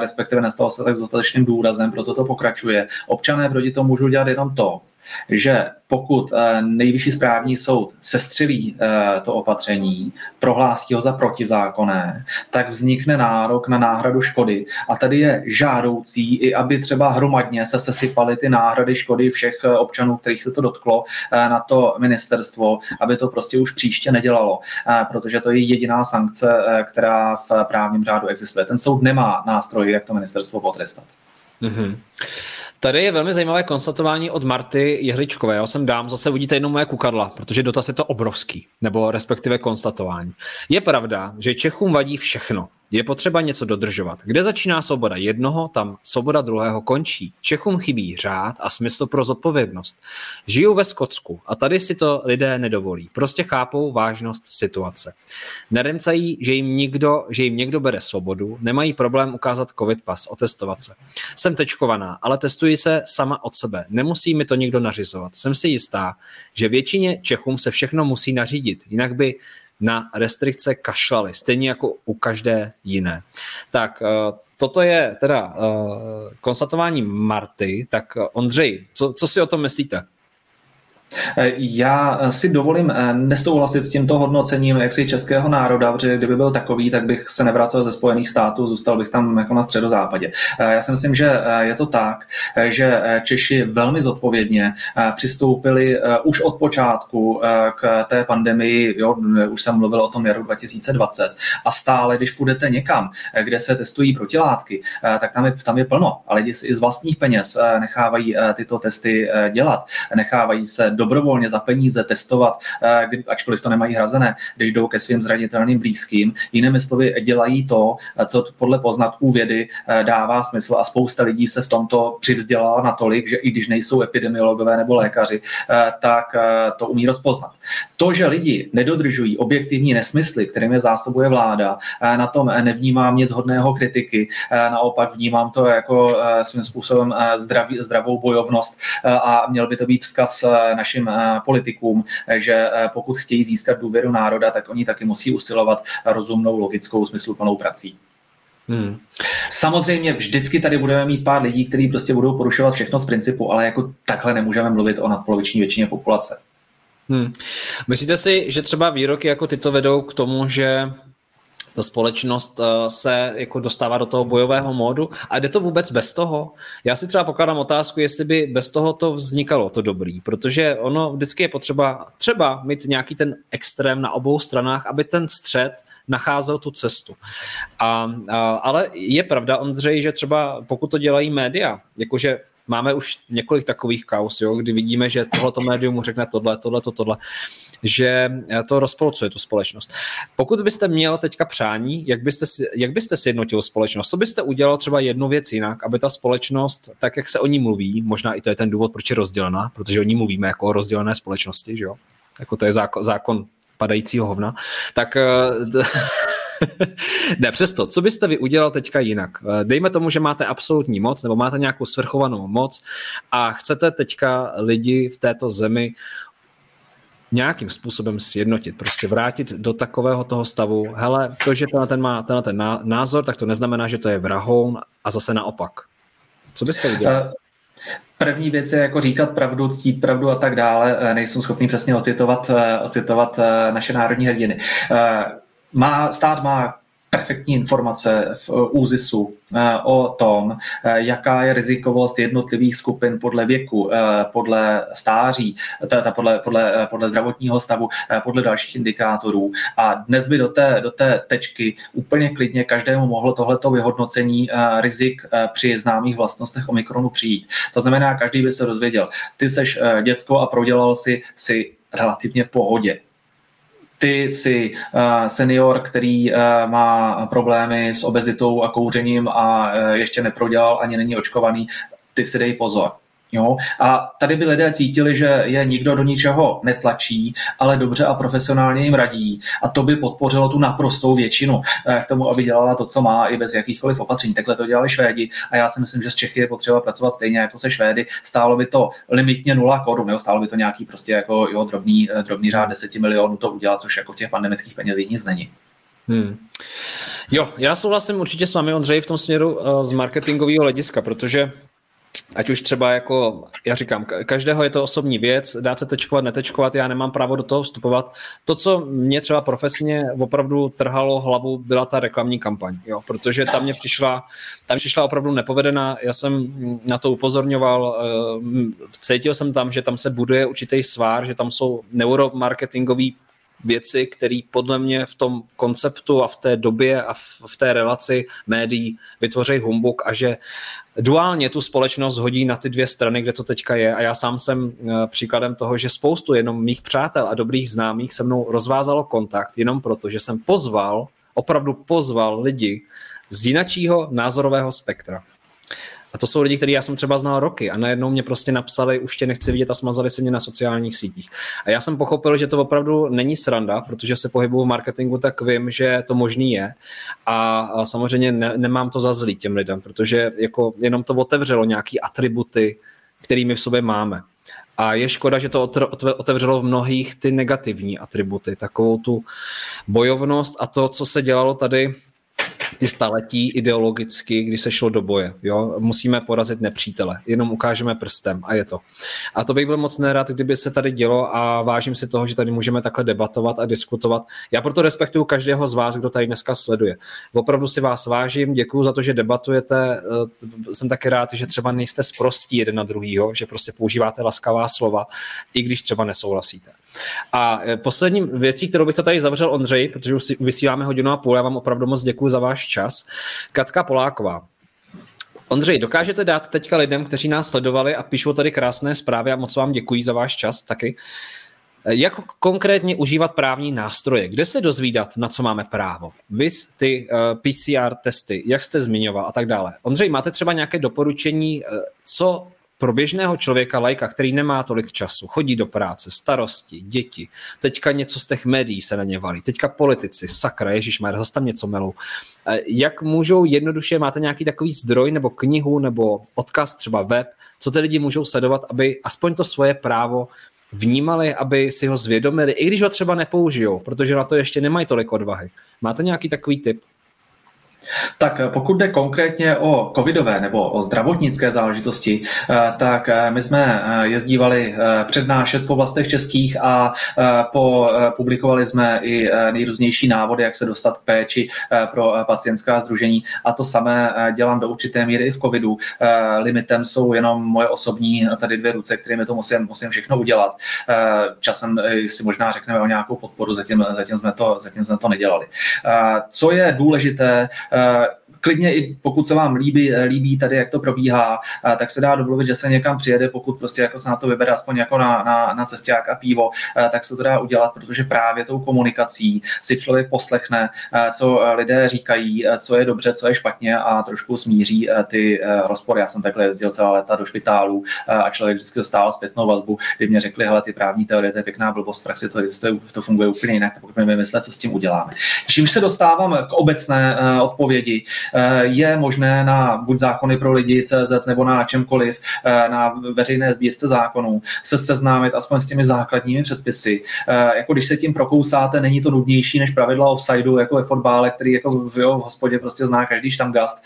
respektive nestalo se tak s dostatečným důrazem, proto to pokračuje. Občané proti tomu můžou dělat jenom to, že pokud eh, nejvyšší správní soud sestřelí eh, to opatření, prohlásí ho za protizákonné, tak vznikne nárok na náhradu škody. A tady je žádoucí, i aby třeba hromadně se sesypaly ty náhrady škody všech eh, občanů, kterých se to dotklo, na to ministerstvo, aby to prostě už příště nedělalo, protože to je jediná sankce, která v právním řádu existuje. Ten soud nemá nástroj, jak to ministerstvo potrestat. Mm-hmm. Tady je velmi zajímavé konstatování od Marty Jehličkové. Já jsem dám, zase uvidíte jenom moje kukadla, protože dotaz je to obrovský, nebo respektive konstatování. Je pravda, že Čechům vadí všechno. Je potřeba něco dodržovat. Kde začíná svoboda jednoho, tam svoboda druhého končí. Čechům chybí řád a smysl pro zodpovědnost. Žijou ve Skotsku a tady si to lidé nedovolí. Prostě chápou vážnost situace. Neremcají, že jim, nikdo, že jim někdo bere svobodu, nemají problém ukázat covid pas, otestovat se. Jsem tečkovaná, ale testuji se sama od sebe. Nemusí mi to nikdo nařizovat. Jsem si jistá, že většině Čechům se všechno musí nařídit, jinak by na restrikce kašlali, stejně jako u každé jiné. Tak eh, toto je teda eh, konstatování Marty, tak eh, Ondřej, co, co si o tom myslíte? Já si dovolím eh, nesouhlasit s tímto hodnocením jaksi českého národa, protože kdyby byl takový, tak bych se nevracel ze Spojených států, zůstal bych tam jako na středozápadě. Eh, já si myslím, že eh, je to tak, že Češi velmi zodpovědně přistoupili už od počátku k té pandemii, jo, už jsem mluvil o tom jaru 2020, a stále, když půjdete někam, kde se testují protilátky, tak tam je, tam je plno a lidi si i z vlastních peněz nechávají tyto testy dělat, nechávají se dobrovolně za peníze testovat, eh, ačkoliv to nemají hrazené, když jdou ke svým zranitelným blízkým. Jinými slovy, dělají to, eh, co podle poznatků vědy eh, dává smysl a spousta lidí se v tomto přivzdělala natolik, že i když nejsou epidemiologové nebo lékaři, tak to umí rozpoznat. To, že lidi nedodržují objektivní nesmysly, kterým je zásobuje vláda, na tom nevnímám nic hodného kritiky, naopak vnímám to jako svým způsobem zdravý, zdravou bojovnost a měl by to být vzkaz našim eh, politikům, že eh, pokud chtějí získat důvěru národa, tak oni taky musí usilovat rozumnou, logickou, smysluplnou prací. Hmm. Samozřejmě vždycky tady budeme mít pár lidí, kteří prostě budou porušovat všechno z principu, ale jako takhle nemůžeme mluvit o nadpoloviční většině populace. Hmm. Myslíte si, že třeba výroky jako tyto vedou k tomu, že ta společnost eh, se jako dostává do toho bojového módu a jde to vůbec bez toho? Já si třeba pokládám otázku, jestli by bez toho to vznikalo to dobrý, protože ono vždycky je potřeba třeba mít nějaký ten extrém na obou stranách, aby ten střed nacházel tu cestu. A, a, ale je pravda, Ondřej, že třeba pokud to dělají média, jakože máme už několik takových kaus, jo, kdy vidíme, že tohleto médium řekne tohle, tohle, to, tohle, že to rozpolcuje tu společnost. Pokud byste měl teďka přání, jak byste, jak byste sjednotil společnost? Co byste udělal třeba jednu věc jinak, aby ta společnost, tak jak se o ní mluví, možná i to je ten důvod, proč je rozdělená, protože o ní mluvíme jako o rozdělené společnosti, že jo? Jako to je zákon, zákon padajícího hovna, tak eh, ne, přesto, co byste vy udělal teďka jinak? Eh, dejme tomu, že máte absolutní moc nebo máte nějakou svrchovanou moc a chcete teďka lidi v této zemi nějakým způsobem sjednotit, prostě vrátit do takového toho stavu, hele, to, že tenhle ten má tenhle ten názor, tak to neznamená, že to je vrahoun a zase naopak. Co byste? Eh, první věc je jako říkat pravdu, ctít pravdu a tak dále. Eh, nejsou schopný přesně ocitovat, ocitovat naše národní hrdiny. Má, stát má perfektní informace v ÚZISu eh, o tom, eh, jaká je rizikovost jednotlivých skupin podle věku, eh, podle stáří, teda podle, podle, podle zdravotního stavu, podle dalších indikátorů. A dnes by do té, do té tečky úplně klidně každému mohlo tohleto vyhodnocení rizik při známých vlastnostech Omikronu přijít. To znamená, každý by se dozvěděl, ty seš děcko a prodělal si, si relativně v pohodě ty jsi uh, senior, který uh, má problémy s obezitou a kouřením a uh, ještě neprodělal, ani není očkovaný, ty si dej pozor. Jo? A tady by lidé cítili, že je nikdo do ničeho netlačí, ale dobře a profesionálně jim radí. A to by podpořilo tu naprostou většinu eh, k tomu, aby dělala to, co má, i bez jakýchkoliv opatření. Takhle to dělali Švédi a já si myslím, že z Čechy je potřeba pracovat stejně jako se Švédy. Stálo by to limitně 0 korun, jo? stálo by to nějaký prostě jako jo, drobný, eh, drobný řád 10 milionů to udělat, což jako v těch pandemických penězích nic není. Hmm. Jo, já souhlasím určitě s vámi, Ondřej, v tom směru uh, z marketingového hlediska, protože ať už třeba jako, já říkám, každého je to osobní věc, dát se tečkovat, netečkovat, já nemám právo do toho vstupovat. To, co mě třeba profesně opravdu trhalo hlavu, byla ta reklamní kampaň, jo, protože tam mě přišla, tam přišla opravdu nepovedená, já jsem na to upozorňoval, eh, cítil jsem tam, že tam se buduje určitý svár, že tam jsou neuromarketingový věci, které podle mě v tom konceptu a v té době a v, té relaci médií vytvoří humbuk a že duálně tu společnost hodí na ty dvě strany, kde to teďka je a já sám jsem eh, příkladem toho, že spoustu jenom mých přátel a dobrých známých se mnou rozvázalo kontakt jenom proto, že jsem pozval, opravdu pozval lidi z jinačího názorového spektra. A to jsou lidi, kteří já jsem třeba znal roky a najednou mě prostě napsali, už tě nechci vidět a smazali se mě na sociálních sítích. A já jsem pochopil, že to opravdu není sranda, protože se pohybuju v marketingu, tak vím, že to možný je. A, a samozřejmě ne, nemám to za zlý těm lidem, protože jako jenom to otevřelo nějaký atributy, kterými v sobě máme. A je škoda, že to otevřelo v mnohých ty negativní atributy, takovou tu bojovnost a to, co se dělalo tady ty staletí ideologicky, kdy se šlo do boje. Jo? Musíme porazit nepřítele, jenom ukážeme prstem a je to. A to bych byl moc nerad, kdyby se tady dělo a vážím si toho, že tady můžeme takhle debatovat a diskutovat. Já proto respektuju každého z vás, kdo tady dneska sleduje. Opravdu si vás vážím, děkuji za to, že debatujete. Eh, jsem taky rád, že třeba nejste sprostí jeden na druhýho, že prostě používáte laskavá slova, i když třeba nesouhlasíte. A eh, poslední věcí, kterou bych to tady zavřel, Ondřej, protože už si vysíláme hodinu a půl, já vám opravdu moc děkuji za váš čas. Katka Poláková. Ondřej, dokážete dát teďka lidem, kteří nás sledovali a píšou tady krásné zprávy a moc vám děkuji za váš čas taky. Jak konkrétně užívat právní nástroje? Kde se dozvídat, na co máme právo? Vy ty uh, eh, PCR testy, jak jste zmiňoval a tak dále. Ondřej, máte třeba nějaké doporučení, uh, co pro běžného člověka, lajka, který nemá tolik času, chodí do práce, starosti, děti, teďka něco z těch médií se na ně valí, teďka politici, sakra, ježišmar, zase tam něco melou. Jak můžou jednoduše, máte nějaký takový zdroj nebo knihu nebo odkaz, třeba web, co ty lidi můžou sledovat, aby aspoň to svoje právo vnímali, aby si ho zvědomili, i když ho třeba nepoužijou, protože na to ještě nemají tolik odvahy. Máte nějaký takový tip? Tak eh, pokud jde konkrétně o covidové nebo o zdravotnické záležitosti, eh, tak eh, my jsme jezdívali přednášet po vlastech českých a po, publikovali jsme i nejrůznější návody, jak se dostat k péči pro pacientská združení a to samé dělám do určité míry i v covidu. Limitem jsou jenom moje osobní tady dvě ruce, kterými to musím, musím všechno udělat. Časem si možná řekneme o nějakou podporu, zatím, zatím, jsme, to, zatím jsme to nedělali. Co je důležité, uh, klidně i pokud se vám líbí, líbí tady, jak to probíhá, tak se dá domluvit, že se někam přijede, pokud prostě jako se na to vybere aspoň jako na, na, na cesták a pivo, tak se to dá udělat, protože právě tou komunikací si člověk poslechne, co lidé říkají, co je dobře, co je špatně a trošku smíří ty rozpory. Já jsem takhle jezdil celá léta do špitálu a člověk vždycky dostával zpětnou vazbu, kdy mě řekli, hele, ty právní teorie, to je pěkná blbost, v praxi to existuje, to funguje úplně jinak, tak pojďme vymyslet, co s tím uděláme. Čímž se dostávám k obecné odpovědi, Eh, je možné na buď zákony pro lidi CZ nebo na čemkoliv, eh, na veřejné sbírce zákonů se seznámit aspoň s těmi základními předpisy. Eh, jako když se tím prokousáte, není to nudnější než pravidla offsideu, jako ve fotbále, který jako v, jo, v hospodě prostě zná každý štamgast.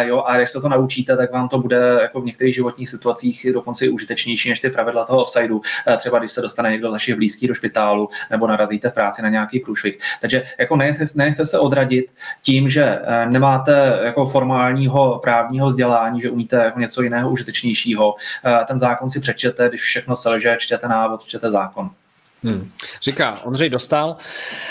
Jo, a když se to naučíte, tak vám to bude jako v některých životních situacích dokonce i užitečnější než ty pravidla toho offsideu. Třeba když se dostane někdo z vašich blízkých do špitálu nebo narazíte v práci na nějaký průšvih. Takže jako nenechte se odradit tím, že nemáte jako formálního právního vzdělání, že umíte jako něco jiného užitečnějšího. Eh, ten zákon si přečtěte, když všechno selže, čtěte návod, čtěte zákon. Hmm. Říká Ondřej Dostal.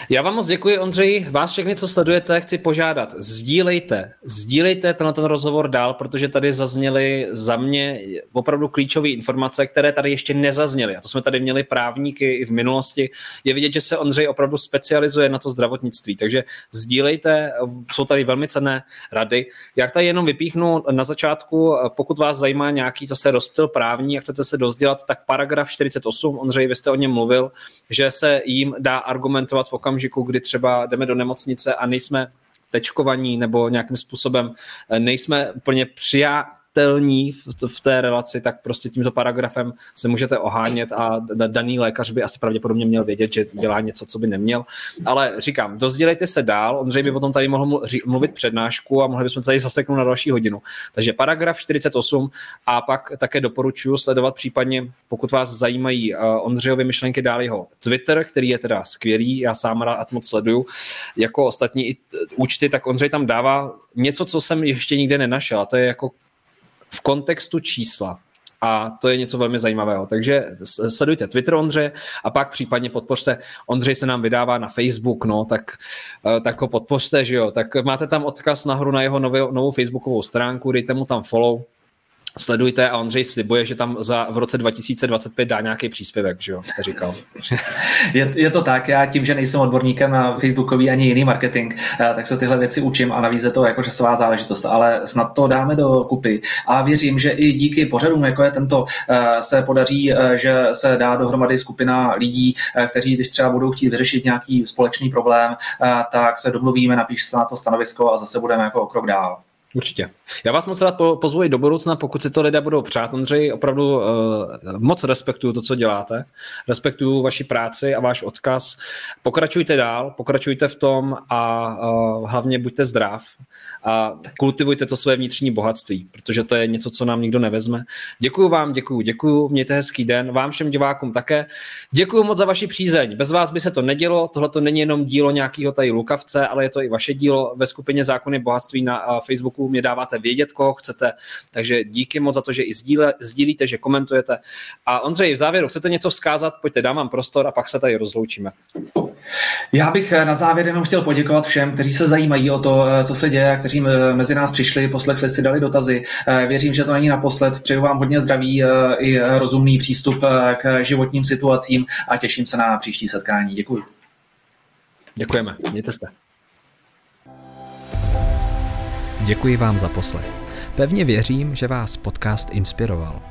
Já vám moc děkuji, Ondřej. Vás všechny, co sledujete, chci požádat. Sdílejte. Sdílejte tenhle ten rozhovor dál, protože tady zazněly za mě opravdu klíčové informace, které tady ještě nezazněly. A to jsme tady měli právníky i v minulosti. Je vidět, že se Ondřej opravdu specializuje na to zdravotnictví. Takže sdílejte. Jsou tady velmi cenné rady. Jak tady jenom vypíchnu na začátku, pokud vás zajímá nějaký zase rozptyl právní a chcete se dozdělat, tak paragraf 48, Ondřej, vy jste o něm mluvil, že se jim dá argumentovat v okamžiku, kdy třeba jdeme do nemocnice a nejsme tečkovaní nebo nějakým způsobem eh, nejsme úplně přijá, telní v, v té relaci, tak prostě tímto paragrafem se můžete ohánět a daný lékař by asi pravděpodobně měl vědět, že dělá něco, co by neměl. Ale říkám, dozdělejte se dál, Ondřej by o tom tady mohl mluvit přednášku a mohli bychom tady zaseknout na další hodinu. Takže paragraf 48 a pak také doporučuji sledovat případně, pokud vás zajímají uh, Ondřejovy myšlenky, dál jeho Twitter, který je teda skvělý, já sám rád moc sleduju, jako ostatní účty, tak Ondřej tam dává něco, co jsem ještě nikde nenašel a to je jako v kontextu čísla. A to je něco velmi zajímavého. Takže sledujte Twitter Ondře a pak případně podpořte. Ondřej se nám vydává na Facebook, no, tak, eh, tak ho podpořte, že jo. Tak máte tam odkaz nahoru na jeho novou, novou Facebookovou stránku, dejte mu tam follow sledujte a Ondřej slibuje, že tam za, v roce 2025 dá nějaký příspěvek, že jo, jste říkal. Je, je to tak, já tím, že nejsem odborníkem na Facebookový ani jiný marketing, eh, tak se tyhle věci učím a navíc je to jako časová záležitost, ale snad to dáme do kupy a věřím, že i díky pořadům, jako je tento, eh, se podaří, eh, že se dá dohromady skupina lidí, kteří když třeba budou chtít vyřešit nějaký společný problém, tak se domluvíme, napíš se na to stanovisko a zase budeme jako o krok dál. Určitě. Já vás moc rád pozvu do budoucna, pokud si to lidé budou přát. Ondřej, opravdu uh, moc respektuju to, co děláte. Respektuju vaši práci a váš odkaz. Pokračujte dál, pokračujte v tom a uh, hlavně buďte zdrav a kultivujte to své vnitřní bohatství, protože to je něco, co nám nikdo nevezme. Děkuju vám, děkuju, děkuju, mějte hezký den, vám všem divákům také. Děkuju moc za vaši přízeň. Bez vás by se to nedělo, tohle to není jenom dílo nějakého tady lukavce, ale je to i vaše dílo ve skupině Zákony bohatství na Facebooku Facebooku, mě dáváte vědět, koho chcete, takže díky moc za to, že i sdíle, sdílíte, že komentujete. A Ondřej, v závěru, chcete něco vzkázat? Pojďte, dám vám prostor a pak se tady rozloučíme. Já bych eh, na závěr jenom chtěl poděkovat všem, kteří se zajímají o to, eh, co se děje, kteří eh, mezi nás přišli, poslechli si, dali dotazy. Věřím, že to není naposled. Přeju vám hodně zdraví i rozumný přístup k životním situacím a těším se na příští setkání. Děkuji. Děkujeme. Mějte se. Děkuji vám za poslech. Pevně věřím, že vás podcast inspiroval.